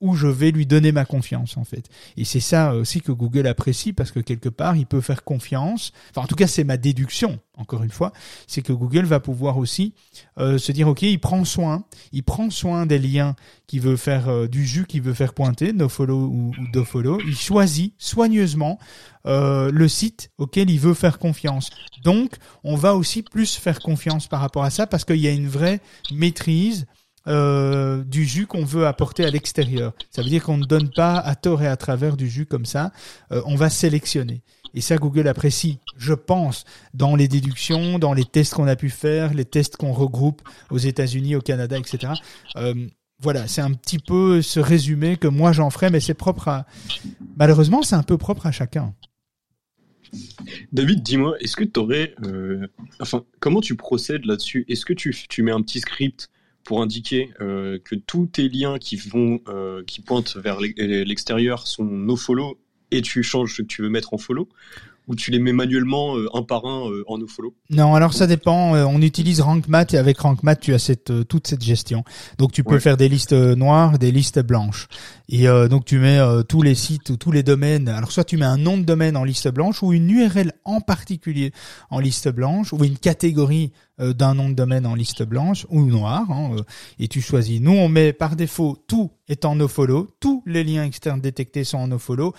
où je vais lui donner ma confiance en fait. Et c'est ça aussi que Google apprécie parce que quelque part il peut faire confiance. Enfin en tout cas c'est ma déduction encore une fois, c'est que Google va pouvoir aussi euh, se dire ok il prend soin, il prend soin des liens qu'il veut faire euh, du jus qu'il veut faire pointer, nofollow ou, ou dofollow, il choisit soigneusement euh, le site auquel il veut faire confiance. Donc on va aussi plus faire confiance par rapport à ça parce qu'il y a une vraie maîtrise euh, du jus qu'on veut apporter à l'extérieur. Ça veut dire qu'on ne donne pas à tort et à travers du jus comme ça. Euh, on va sélectionner. Et ça, Google apprécie, je pense, dans les déductions, dans les tests qu'on a pu faire, les tests qu'on regroupe aux États-Unis, au Canada, etc. Euh, voilà, c'est un petit peu ce résumé que moi j'en ferai, mais c'est propre à. Malheureusement, c'est un peu propre à chacun. David, dis-moi, est-ce que tu aurais. Enfin, comment tu procèdes là-dessus? Est-ce que tu, tu mets un petit script pour indiquer euh, que tous tes liens qui vont euh, qui pointent vers l'extérieur sont no follow et tu changes ce que tu veux mettre en follow ou tu les mets manuellement euh, un par un euh, en nofollow Non, alors ça dépend. Euh, on utilise RankMath et avec RankMath, tu as cette toute cette gestion. Donc tu peux faire des listes noires, des listes blanches. Et donc tu mets tous les sites ou tous les domaines. Alors soit tu mets un nom de domaine en liste blanche ou une URL en particulier en liste blanche ou une catégorie d'un nom de domaine en liste blanche ou noire. Hein, et tu choisis. Nous, on met par défaut tout est en nofollow. Tous les liens externes détectés sont en nofollow,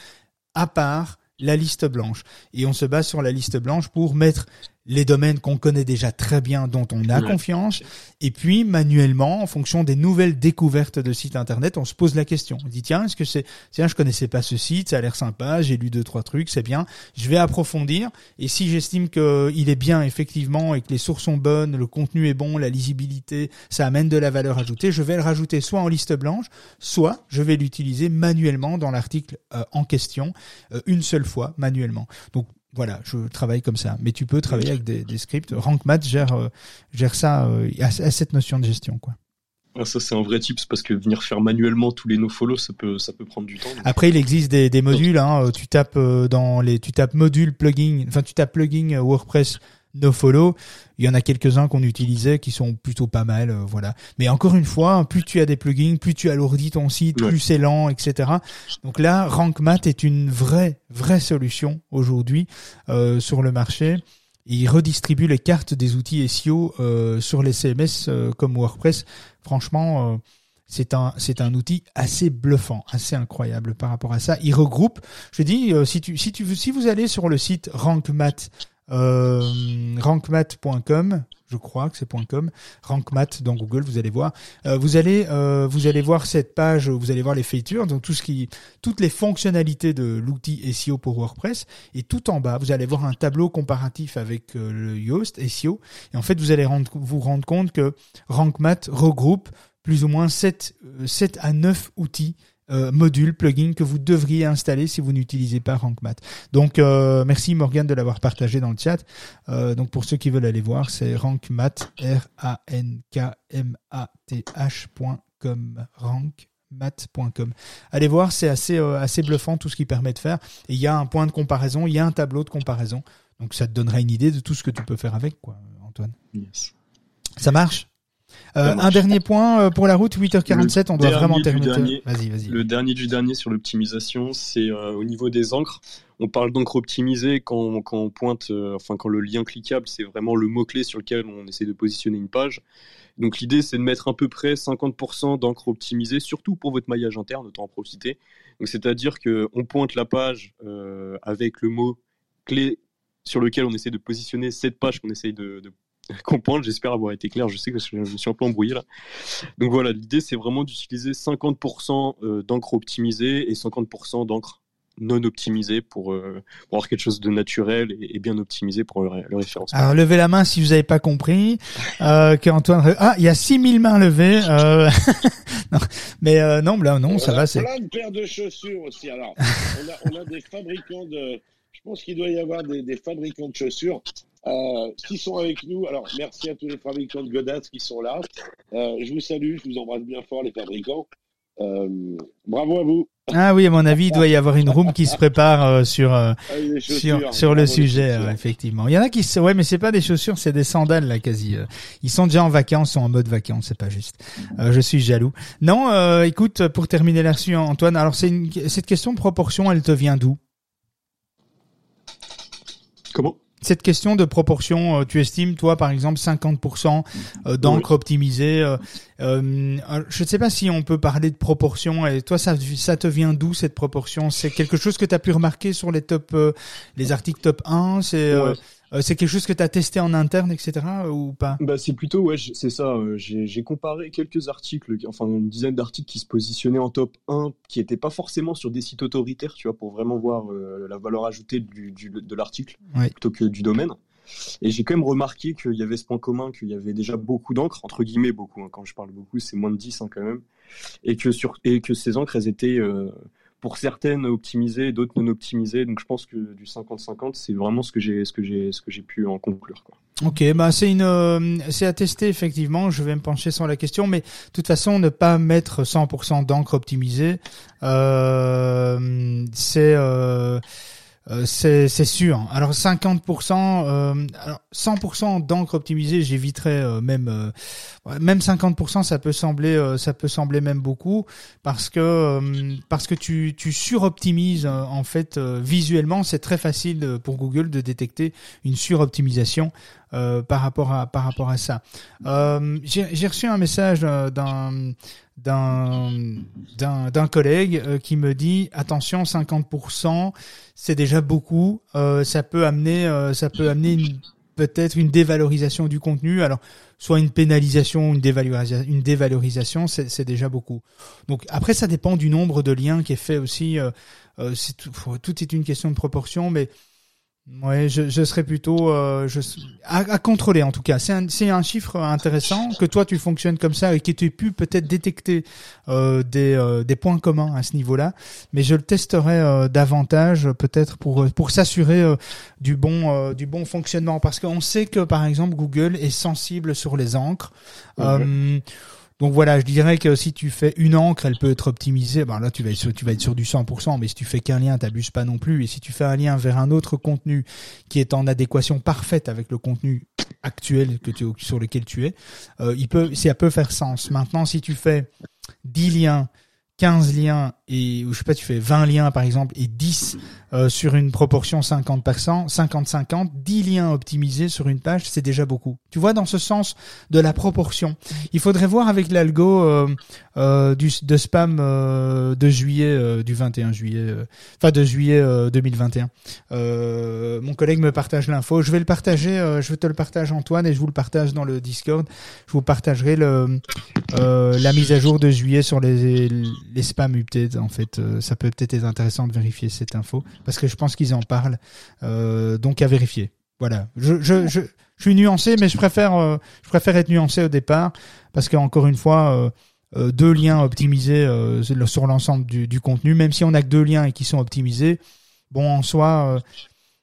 à part la liste blanche. Et on se base sur la liste blanche pour mettre les domaines qu'on connaît déjà très bien, dont on a confiance, et puis manuellement, en fonction des nouvelles découvertes de sites internet, on se pose la question. On dit tiens, est-ce que c'est tiens, je connaissais pas ce site, ça a l'air sympa, j'ai lu deux trois trucs, c'est bien, je vais approfondir. Et si j'estime que il est bien effectivement et que les sources sont bonnes, le contenu est bon, la lisibilité, ça amène de la valeur ajoutée, je vais le rajouter soit en liste blanche, soit je vais l'utiliser manuellement dans l'article euh, en question euh, une seule fois manuellement. Donc voilà, je travaille comme ça. Mais tu peux travailler avec des, des scripts. RankMath gère, euh, gère ça euh, à, cette notion de gestion, quoi. Ah, ça c'est un vrai tips parce que venir faire manuellement tous les nofollow ça peut ça peut prendre du temps. Après il existe des, des modules hein, euh, tu tapes dans les tu tapes module plugin enfin tu tapes plugin WordPress nofollow il y en a quelques-uns qu'on utilisait qui sont plutôt pas mal, euh, voilà. Mais encore une fois, plus tu as des plugins, plus tu alourdis ton site, plus c'est lent, etc. Donc là, RankMath est une vraie, vraie solution aujourd'hui euh, sur le marché. Il redistribue les cartes des outils SEO euh, sur les CMS comme WordPress. Franchement, c'est un c'est un outil assez bluffant, assez incroyable par rapport à ça. Il regroupe. Je dis si tu si tu si vous allez sur le site RankMath euh, rankmat.com je crois que c'est .com. Rankmat dans Google vous allez voir. Euh, vous allez euh, vous allez voir cette page vous allez voir les features donc tout ce qui toutes les fonctionnalités de l'outil SEO pour WordPress. Et tout en bas vous allez voir un tableau comparatif avec euh, le Yoast SEO et en fait vous allez vous rendre compte que rankmat regroupe plus ou moins 7 7 à 9 outils euh, module, plugin que vous devriez installer si vous n'utilisez pas RankMath. Donc euh, merci Morgan de l'avoir partagé dans le chat. Euh, donc pour ceux qui veulent aller voir, c'est rankmath r a n k m a t h.com rankmath.com. Allez voir, c'est assez assez bluffant tout ce qu'il permet de faire et il y a un point de comparaison, il y a un tableau de comparaison. Donc ça te donnera une idée de tout ce que tu peux faire avec quoi, Antoine. Ça marche? Un dernier point euh, pour la route, 8h47, on doit vraiment terminer. Vas-y, vas-y. Le dernier du dernier sur l'optimisation, c'est euh, au niveau des encres. On parle d'encre optimisée quand, quand on pointe, enfin quand le lien cliquable, c'est vraiment le mot-clé sur lequel on essaie de positionner une page. Donc l'idée, c'est de mettre à peu près 50% d'encre optimisée, surtout pour votre maillage interne, autant en profiter. Donc c'est-à-dire qu'on pointe la page avec le mot clé sur lequel on essaie de positionner cette page qu'on essaye de, de *laughs* comprendre. J'espère avoir été clair. Je sais que je me suis un peu embrouillé là. Donc voilà, l'idée c'est vraiment d'utiliser 50% euh, d'encre optimisée et 50% d'encre non optimisée pour, euh, pour, avoir quelque chose de naturel et, bien optimisé pour le, référencement. Alors levez la main si vous n'avez pas compris euh, que Antoine ah il y a 6000 mains levées euh... *laughs* non, mais euh, non là non ça va c'est plein de paires de chaussures aussi alors on a, on a des fabricants de je pense qu'il doit y avoir des, des fabricants de chaussures euh, qui sont avec nous? Alors, merci à tous les fabricants de godasses qui sont là. Euh, je vous salue, je vous embrasse bien fort, les fabricants. bravo à vous. Ah oui, à mon avis, il doit y avoir une room qui se prépare euh, sur euh, ah, sur, sur le sujet, euh, effectivement. Il y en a qui se, ouais, mais c'est pas des chaussures, c'est des sandales là quasi. Ils sont déjà en vacances, sont en mode vacances, c'est pas juste. je suis jaloux. Non, écoute, pour terminer là-dessus, Antoine, alors c'est une, cette question de proportion, elle te vient d'où? Comment? Cette question de proportion, euh, tu estimes, toi, par exemple, 50% euh, d'encre optimisée. Euh, je ne sais pas si on peut parler de proportion. Et toi, ça, ça te vient d'où cette proportion? C'est quelque chose que tu as pu remarquer sur les top, les articles top 1 C'est euh, c'est quelque chose que tu as testé en interne, etc. ou pas? Bah, C'est plutôt, ouais, c'est ça. Euh, j'ai comparé quelques articles, enfin une dizaine d'articles qui se positionnaient en top 1, qui n'étaient pas forcément sur des sites autoritaires, tu vois, pour vraiment voir euh, la valeur ajoutée du, de l'article plutôt que du domaine. Et j'ai quand même remarqué qu'il y avait ce point commun, qu'il y avait déjà beaucoup d'encre, entre guillemets beaucoup, hein. quand je parle beaucoup, c'est moins de 10 hein, quand même, et que, sur, et que ces encres, elles étaient pour certaines optimisées, d'autres non optimisées. Donc je pense que du 50-50, c'est vraiment ce que j'ai ce que j'ai ce que j'ai pu en conclure. Quoi. Ok, bah c'est une euh, c'est à tester effectivement. Je vais me pencher sur la question, mais de toute façon, ne pas mettre 100% d'encre optimisée, euh, c'est euh, euh, c'est sûr. Alors 50%, euh, alors 100% d'encre optimisée, j'éviterais euh, même euh, même 50%, ça peut sembler ça peut sembler même beaucoup parce que parce que tu tu suroptimises en fait visuellement, c'est très facile pour Google de détecter une suroptimisation par rapport à par rapport à ça. J'ai reçu un message d'un d'un d'un collègue euh, qui me dit attention 50% c'est déjà beaucoup. Euh, ça peut amener euh, ça peut amener peut-être une dévalorisation du contenu. Alors soit une pénalisation une dévalorisation une dévalorisation c'est déjà beaucoup. Donc après ça dépend du nombre de liens qui est fait aussi tout, tout est une question de proportion mais Ouais, je, je serais plutôt euh, je, à, à, contrôler en tout cas. C'est un, c'est un chiffre intéressant que toi tu fonctionnes comme ça et que tu aies pu peut-être détecter euh, des, euh, des points communs à ce niveau-là. Mais je le testerai euh, davantage peut-être pour pour s'assurer euh, du bon du bon fonctionnement parce qu'on sait que par exemple Google est sensible sur les encres. Donc voilà, je dirais que si tu fais une encre, elle peut être optimisée. Ben là, tu vas être sur, tu vas être sur du 100%, mais si tu fais qu'un lien, t'abuses pas non plus. Et si tu fais un lien vers un autre contenu qui est en adéquation parfaite avec le contenu actuel que tu, sur lequel tu es, euh, il peut, ça peut faire sens. Maintenant, si tu fais 10 liens 15 liens et je sais pas tu fais 20 liens par exemple et 10 euh, sur une proportion 50% 50 50 10 liens optimisés sur une page c'est déjà beaucoup. Tu vois dans ce sens de la proportion. Il faudrait voir avec l'algo euh, euh, du de spam euh, de juillet du 21 juillet enfin de juillet 2021 mon collègue me partage l'info. Je vais le partager je te le partager Antoine et je vous le partage dans le Discord. Je vous partagerai le la mise à jour de juillet sur les les spams updates en fait. Ça peut peut-être être intéressant de vérifier cette info parce que je pense qu'ils en parlent. Euh, donc à vérifier. Voilà. Je, suis nuancé mais je préfère euh, je préfère être nuancé au départ parce que encore une fois deux liens optimisés sur l'ensemble du, contenu même si on a que deux liens et qui sont optimisés bon en soi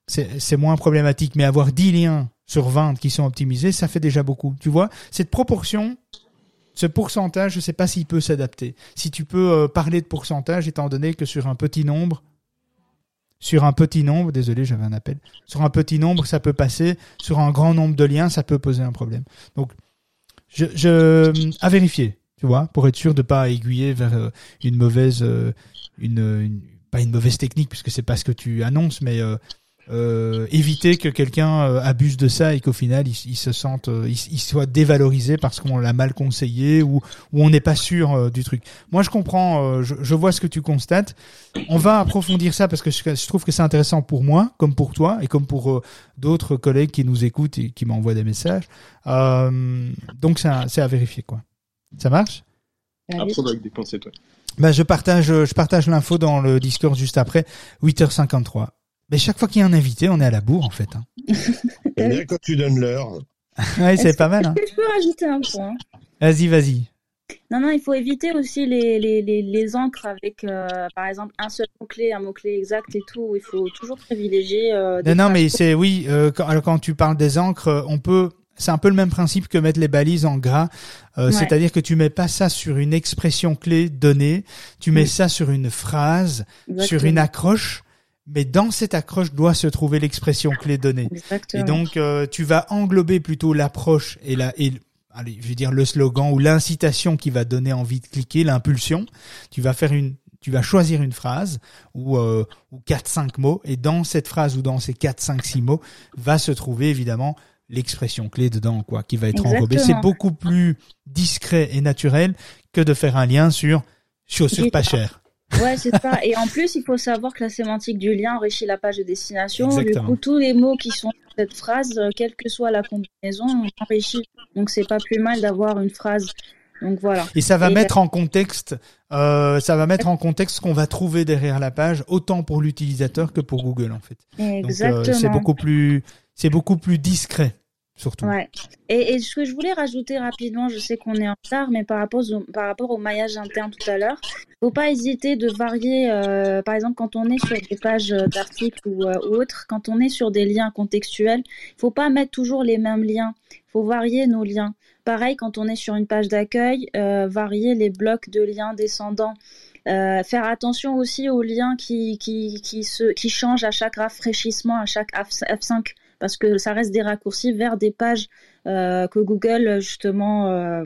c'est moins problématique. Mais avoir 10 liens sur 20 qui sont optimisés ça fait déjà beaucoup. Tu vois cette proportion ce pourcentage, je ne sais pas s'il peut s'adapter. Si tu peux euh, parler de pourcentage, étant donné que sur un petit nombre, sur un petit nombre, désolé, j'avais un appel, sur un petit nombre, ça peut passer, sur un grand nombre de liens, ça peut poser un problème. Donc, je, je à vérifier, tu vois, pour être sûr de pas aiguiller vers euh, une mauvaise, euh, pas une mauvaise technique puisque c'est pas ce que tu annonces, mais euh, éviter que quelqu'un euh, abuse de ça et qu'au final il, se sente euh, il, soit dévalorisé parce qu'on l'a mal conseillé ou, ou on n'est pas sûr du truc. Moi je comprends, je, je, vois ce que tu constates. On va approfondir ça parce que je, je trouve que c'est intéressant pour moi, comme pour toi et comme pour d'autres collègues qui nous écoutent et qui m'envoient des messages. donc c'est à, vérifier quoi. Ça marche? Avec des. Bah, je partage, je partage l'info dans le Discord juste après, 8h53. Mais chaque fois qu'il y a un invité, on est à la bourre en fait. Hein. *laughs* bien quand tu donnes l'heure. oui, c'est pas mal. Hein. Je peux rajouter un point. Vas-y, vas-y. Non, non, il faut éviter aussi les, les, les, encres avec, euh, par exemple, un seul mot-clé, un mot-clé exact et tout. Il faut toujours privilégier. Euh, non, non, mais c'est oui. Euh, quand, quand tu parles des encres, on peut c'est un peu le même principe que mettre les balises en gras. Euh, c'est-à-dire que tu mets pas ça sur une expression clé donnée, tu mets ça sur une phrase, sur une accroche, mais dans cette accroche doit se trouver l'expression clé donnée. Et donc euh, tu vas englober plutôt l'approche et la et allez, je vais dire le slogan ou l'incitation qui va donner envie de cliquer, l'impulsion. Tu vas faire une tu vas choisir une phrase ou euh, ou quatre cinq mots et dans cette phrase ou dans ces quatre cinq six mots va se trouver évidemment l'expression clé dedans, quoi, qui va être enrobée. C'est beaucoup plus discret et naturel que de faire un lien sur chaussures pas chères. Ouais, c'est ça. Et en plus, il faut savoir que la sémantique du lien enrichit la page de destination. Du coup, tous les mots qui sont dans cette phrase, euh, quelle que soit la combinaison, enrichit. Donc, c'est pas plus mal d'avoir une phrase. Donc voilà. Et ça va mettre en contexte, euh, ça va mettre en contexte ce qu'on va trouver derrière la page, autant pour l'utilisateur que pour Google en fait. Exactement. Donc c'est beaucoup plus, c'est beaucoup plus discret Et, ce que je voulais rajouter rapidement, je sais qu'on est en retard, mais par rapport au, maillage interne tout à l'heure, faut pas hésiter de varier. Euh, par exemple, quand on est sur des pages d'articles ou, euh, autres, quand on est sur des liens contextuels, faut pas mettre toujours les mêmes liens. Faut varier nos liens. Pareil, quand on est sur une page d'accueil, euh, varier les blocs de liens descendants. faire attention aussi aux liens qui changent à chaque rafraîchissement, à chaque F5 parce que ça reste des raccourcis vers des pages euh, que Google justement euh,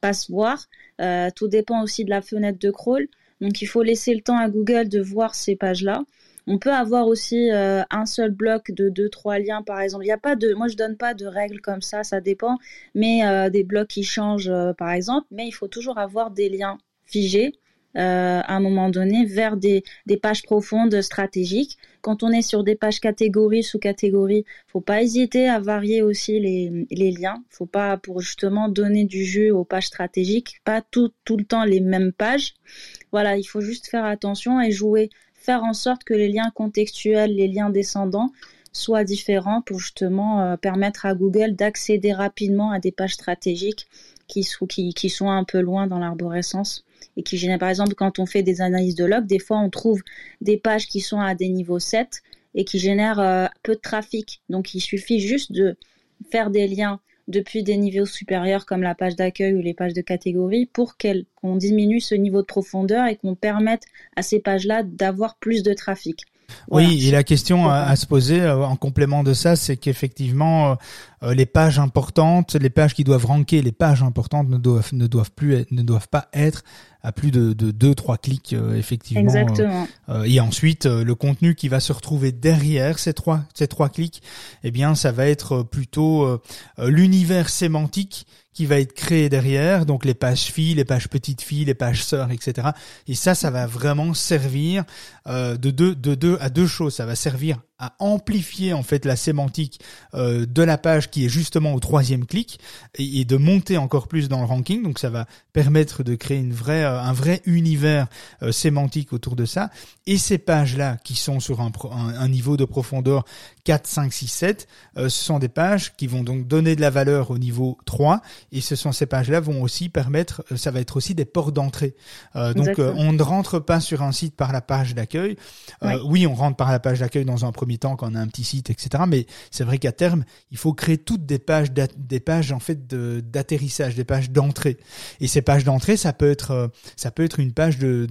passe voir. Euh, tout dépend aussi de la fenêtre de crawl. Donc il faut laisser le temps à Google de voir ces pages-là. On peut avoir aussi un seul bloc de deux trois liens par exemple. Il y a pas de, moi je donne pas de règles comme ça, ça dépend. Mais des blocs qui changent par exemple. Mais il faut toujours avoir des liens figés à un moment donné vers des, pages profondes stratégiques. Quand on est sur des pages catégories sous catégories, faut pas hésiter à varier aussi les, les liens. Faut pas pour justement donner du jeu aux pages stratégiques, pas tout, le temps les mêmes pages. Voilà, il faut juste faire attention et jouer, faire en sorte que les liens contextuels, les liens descendants soient différents pour justement euh, permettre à Google d'accéder rapidement à des pages stratégiques qui sont un peu loin dans l'arborescence et qui génère, par exemple, quand on fait des analyses de log, des fois on trouve des pages qui sont à des niveaux 7 et qui génèrent euh, peu de trafic. Donc il suffit juste de faire des liens depuis des niveaux supérieurs comme la page d'accueil ou les pages de catégorie pour qu'on diminue ce niveau de profondeur et qu'on permette à ces pages-là d'avoir plus de trafic. Oui, et la question à, se poser euh, en complément de ça, c'est qu'effectivement, euh, les pages importantes, les pages qui doivent ranker, les pages importantes ne doivent ne doivent plus ne doivent pas être à plus de, de deux trois clics effectivement. Exactement. et ensuite, le contenu qui va se retrouver derrière ces trois ces trois clics, eh bien, ça va être plutôt l'univers sémantique qui va être créé derrière, donc les pages filles, les pages petites filles, les pages sœurs, etc. Et ça, ça va vraiment servir euh, de deux, de deux à deux choses. Ça va servir amplifier en fait la sémantique euh, de la page qui est justement au troisième clic et, de monter encore plus dans le ranking. Donc ça va permettre de créer une vraie, euh, un vrai univers euh, sémantique autour de ça. Et ces pages-là qui sont sur un, un, niveau de profondeur 4, 5, 6, 7, ce sont des pages qui vont donc donner de la valeur au niveau 3 et ce sont ces pages-là vont aussi permettre, ça va être aussi des ports d'entrée. donc on ne rentre pas sur un site par la page d'accueil. oui, on rentre par la page d'accueil dans un premier temps quand on a un petit site, etc. Mais c'est vrai qu'à terme, il faut créer toutes des pages, des pages en fait d'atterrissage, des pages d'entrée. Et ces pages d'entrée, ça peut être, euh, ça peut être une page de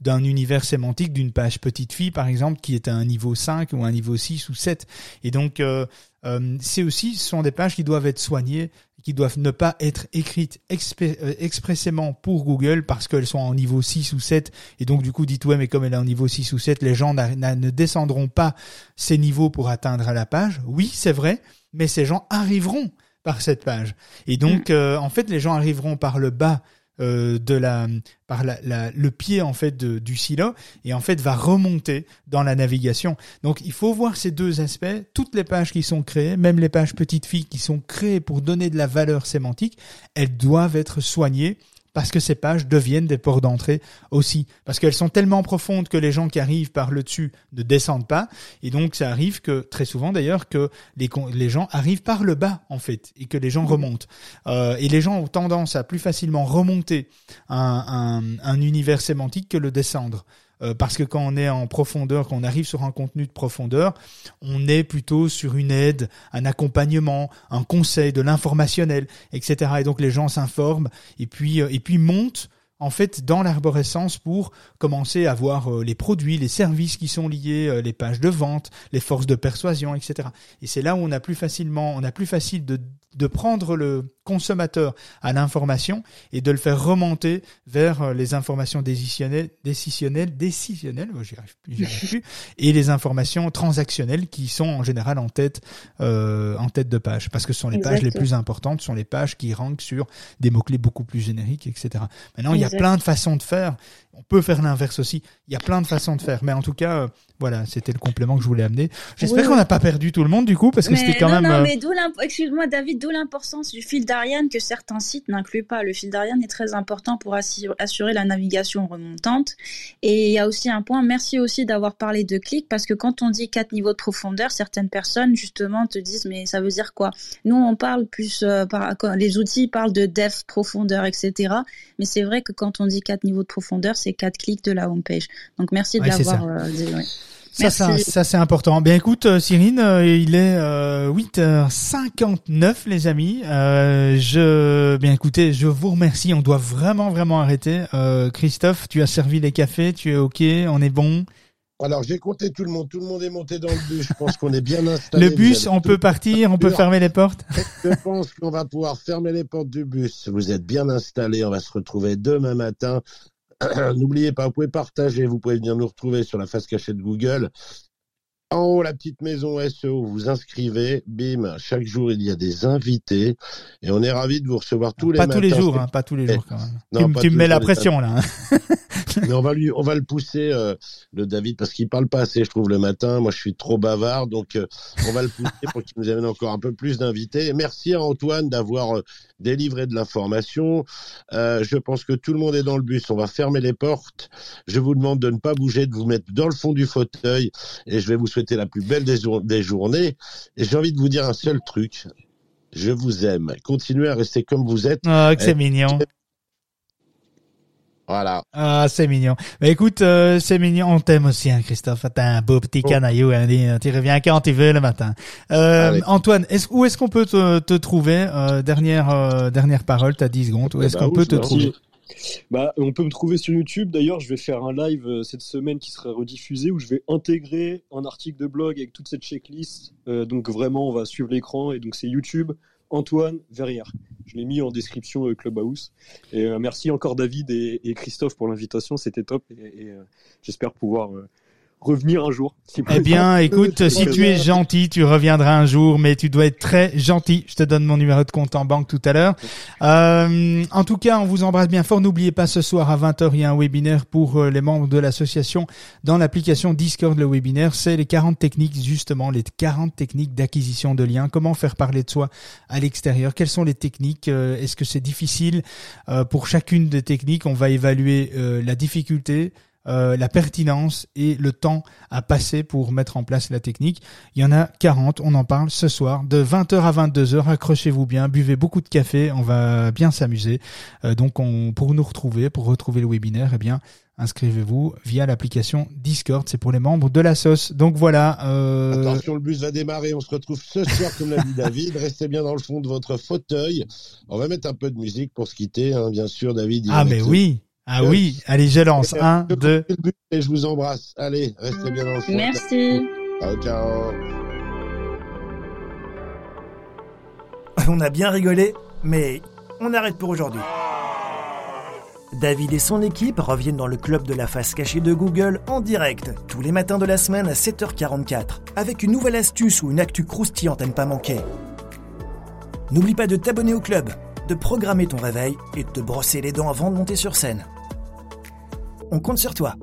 d'un univers sémantique, d'une page petite fille par exemple, qui est à un niveau 5 ou un niveau 6 ou 7. Et donc euh, euh, c'est aussi, ce sont des pages qui doivent être soignées qui doivent ne pas être écrites euh, expressément pour Google parce qu'elles sont en niveau 6 ou 7 et donc du coup dites ouais mais comme elle est en niveau 6 ou 7 les gens ne descendront pas ces niveaux pour atteindre la page. Oui c'est vrai mais ces gens arriveront par cette page. Et donc mm. euh, en fait les gens arriveront par le bas euh, de la par la, le pied en fait du silo et en fait va remonter dans la navigation. Donc il faut voir ces deux aspects. Toutes les pages qui sont créées, même les pages petites filles qui sont créées pour donner de la valeur sémantique, elles doivent être soignées parce que ces pages deviennent des ports d'entrée aussi, parce qu'elles sont tellement profondes que les gens qui arrivent par le dessus ne descendent pas, et donc ça arrive que très souvent d'ailleurs que les, les gens arrivent par le bas en fait, et que les gens remontent. Euh, et les gens ont tendance à plus facilement remonter un, un, un univers sémantique que le descendre. Euh, parce que quand on est en profondeur, quand on arrive sur un contenu de profondeur, on est plutôt sur une aide, un accompagnement, un conseil, de l'informationnel, etc. Et donc les gens s'informent et puis euh, et puis montent en fait dans l'arborescence pour commencer à voir euh, les produits, les services qui sont liés, euh, les pages de vente, les forces de persuasion, etc. Et c'est là où on a plus facilement, on a plus facile de, de prendre le consommateur à l'information et de le faire remonter vers euh, les informations décisionnelles, décisionnelles, décisionnelles, oh, j'y arrive plus, arrive plus, *laughs* et les informations transactionnelles qui sont en général en tête, euh, en tête de page, parce que ce sont les pages les plus importantes, ce sont les pages qui rankent sur des mots clés beaucoup plus génériques, etc. Maintenant, il y a plein de façons de faire. On peut faire l'inverse aussi. Il y a plein de façons de faire, mais en tout cas, euh, voilà, c'était le complément que je voulais amener. J'espère qu'on n'a pas perdu tout le monde du coup, parce que c'était quand même. Non, mais d'où excuse-moi David, d'où l'importance du fil d'Ariane que certains sites n'incluent pas. Le fil d'Ariane est très important pour assurer la navigation remontante. Et il y a aussi un point. Merci aussi d'avoir parlé de clic, parce que quand on dit quatre niveaux de profondeur, certaines personnes justement te disent mais ça veut dire quoi? Nous on parle plus euh, par les outils parlent de depth, profondeur, etc. Mais c'est vrai que quand on dit quatre niveaux de profondeur, c'est quatre clics de la homepage. Donc merci de l'avoir euh, dit. Ça, ça, c'est important. Bien écoute, euh, Cyrine, euh, il est 8h59, les amis. je, bien écoutez, je vous remercie. On doit vraiment, vraiment arrêter. Christophe, tu as servi les cafés, tu es ok, on est bon. Alors j'ai compté tout le monde, tout le monde est monté dans le bus. Je pense qu'on est bien installé. Le bus, on peut partir, on peut fermer les portes. Je pense qu'on va pouvoir fermer les portes du bus. Vous êtes bien installés. On va se retrouver demain matin *clears throat* N'oubliez pas, vous pouvez partager, vous pouvez venir nous retrouver sur la face cachée de Google. En haut, la petite maison SEO, vous inscrivez, bim, chaque jour il y a des invités et on est ravis de vous recevoir tous les pas matins. Tous les jours, hein, pas tous les jours, quand même. tu, me mets la pression là. Hein. Mais on va lui, on va le pousser, euh, le David, parce qu'il parle pas assez, je trouve, le matin. Moi, je suis trop bavard, donc euh, on va le pousser pour qu'il nous amène encore un peu plus d'invités. Merci à Antoine d'avoir euh, délivré de l'information. je pense que tout le monde est dans le bus. On va fermer les portes. Je vous demande de ne pas bouger, de vous mettre dans le fond du fauteuil, et je vais vous souhaiter la plus belle des, des journées. Et j'ai envie de vous dire un seul truc. Je vous aime. Continuez à rester comme vous êtes. Oh, c'est mignon. Voilà. Ah, c'est mignon. Mais écoute, euh, c'est mignon. On t'aime aussi, hein, Christophe. T'es un beau petit oh. canaillou. Hein, tu reviens quand tu veux le matin. Euh, Antoine, est où est-ce qu'on peut te, te trouver euh, Dernière dernière parole, t'as 10 secondes. Où est-ce bah qu'on peut te trouver? Bah, on peut me trouver sur YouTube. D'ailleurs, je vais faire un live cette semaine qui sera rediffusé où je vais intégrer un article de blog avec toute cette checklist. donc vraiment, on va suivre l'écran et donc c'est YouTube. Antoine Verrière. Je l'ai mis en description euh, Clubhouse. Et euh, merci encore David et, Christophe pour l'invitation, c'était top et, euh, j'espère pouvoir revenir un jour. eh bien, écoute, si tu es gentil, tu reviendras un jour, mais tu dois être très gentil. Je te donne mon numéro de compte en banque tout à l'heure. Euh, en tout cas, on vous embrasse bien fort. N'oubliez pas, ce soir à 20h, il y a un webinaire pour euh, les membres de l'association dans l'application Discord. Le webinaire, c'est les 40 techniques, justement, les 40 techniques d'acquisition de liens. Comment faire parler de soi à l'extérieur? Quelles sont les techniques? Euh, Est-ce que c'est difficile? Pour chacune des techniques, on va évaluer la difficulté, euh, la pertinence et le temps à passer pour mettre en place la technique. Il y en a 40, on en parle ce soir, de 20h à 22h, accrochez-vous bien, buvez beaucoup de café, on va bien s'amuser. Euh, donc on, pour nous retrouver, pour retrouver le webinaire, eh bien, inscrivez-vous via l'application Discord, c'est pour les membres de la sauce. Donc voilà. Euh... Attention, le bus va démarrer, on se retrouve ce soir comme l'a dit *laughs* David, restez bien dans le fond de votre fauteuil. On va mettre un peu de musique pour se quitter, hein, bien sûr, David. Ah mais oui ah oui, allez, je lance. Un, deux. Et je vous embrasse. Allez, restez bien dans le. Merci. Ciao, ciao. On a bien rigolé, mais on arrête pour aujourd'hui. David et son équipe reviennent dans le club de la face cachée de Google en direct, tous les matins de la semaine à 7h44, avec une nouvelle astuce ou une actu croustillante à ne pas manquer. N'oublie pas de t'abonner au club, de programmer ton réveil et de te brosser les dents avant de monter sur scène. On compte sur toi.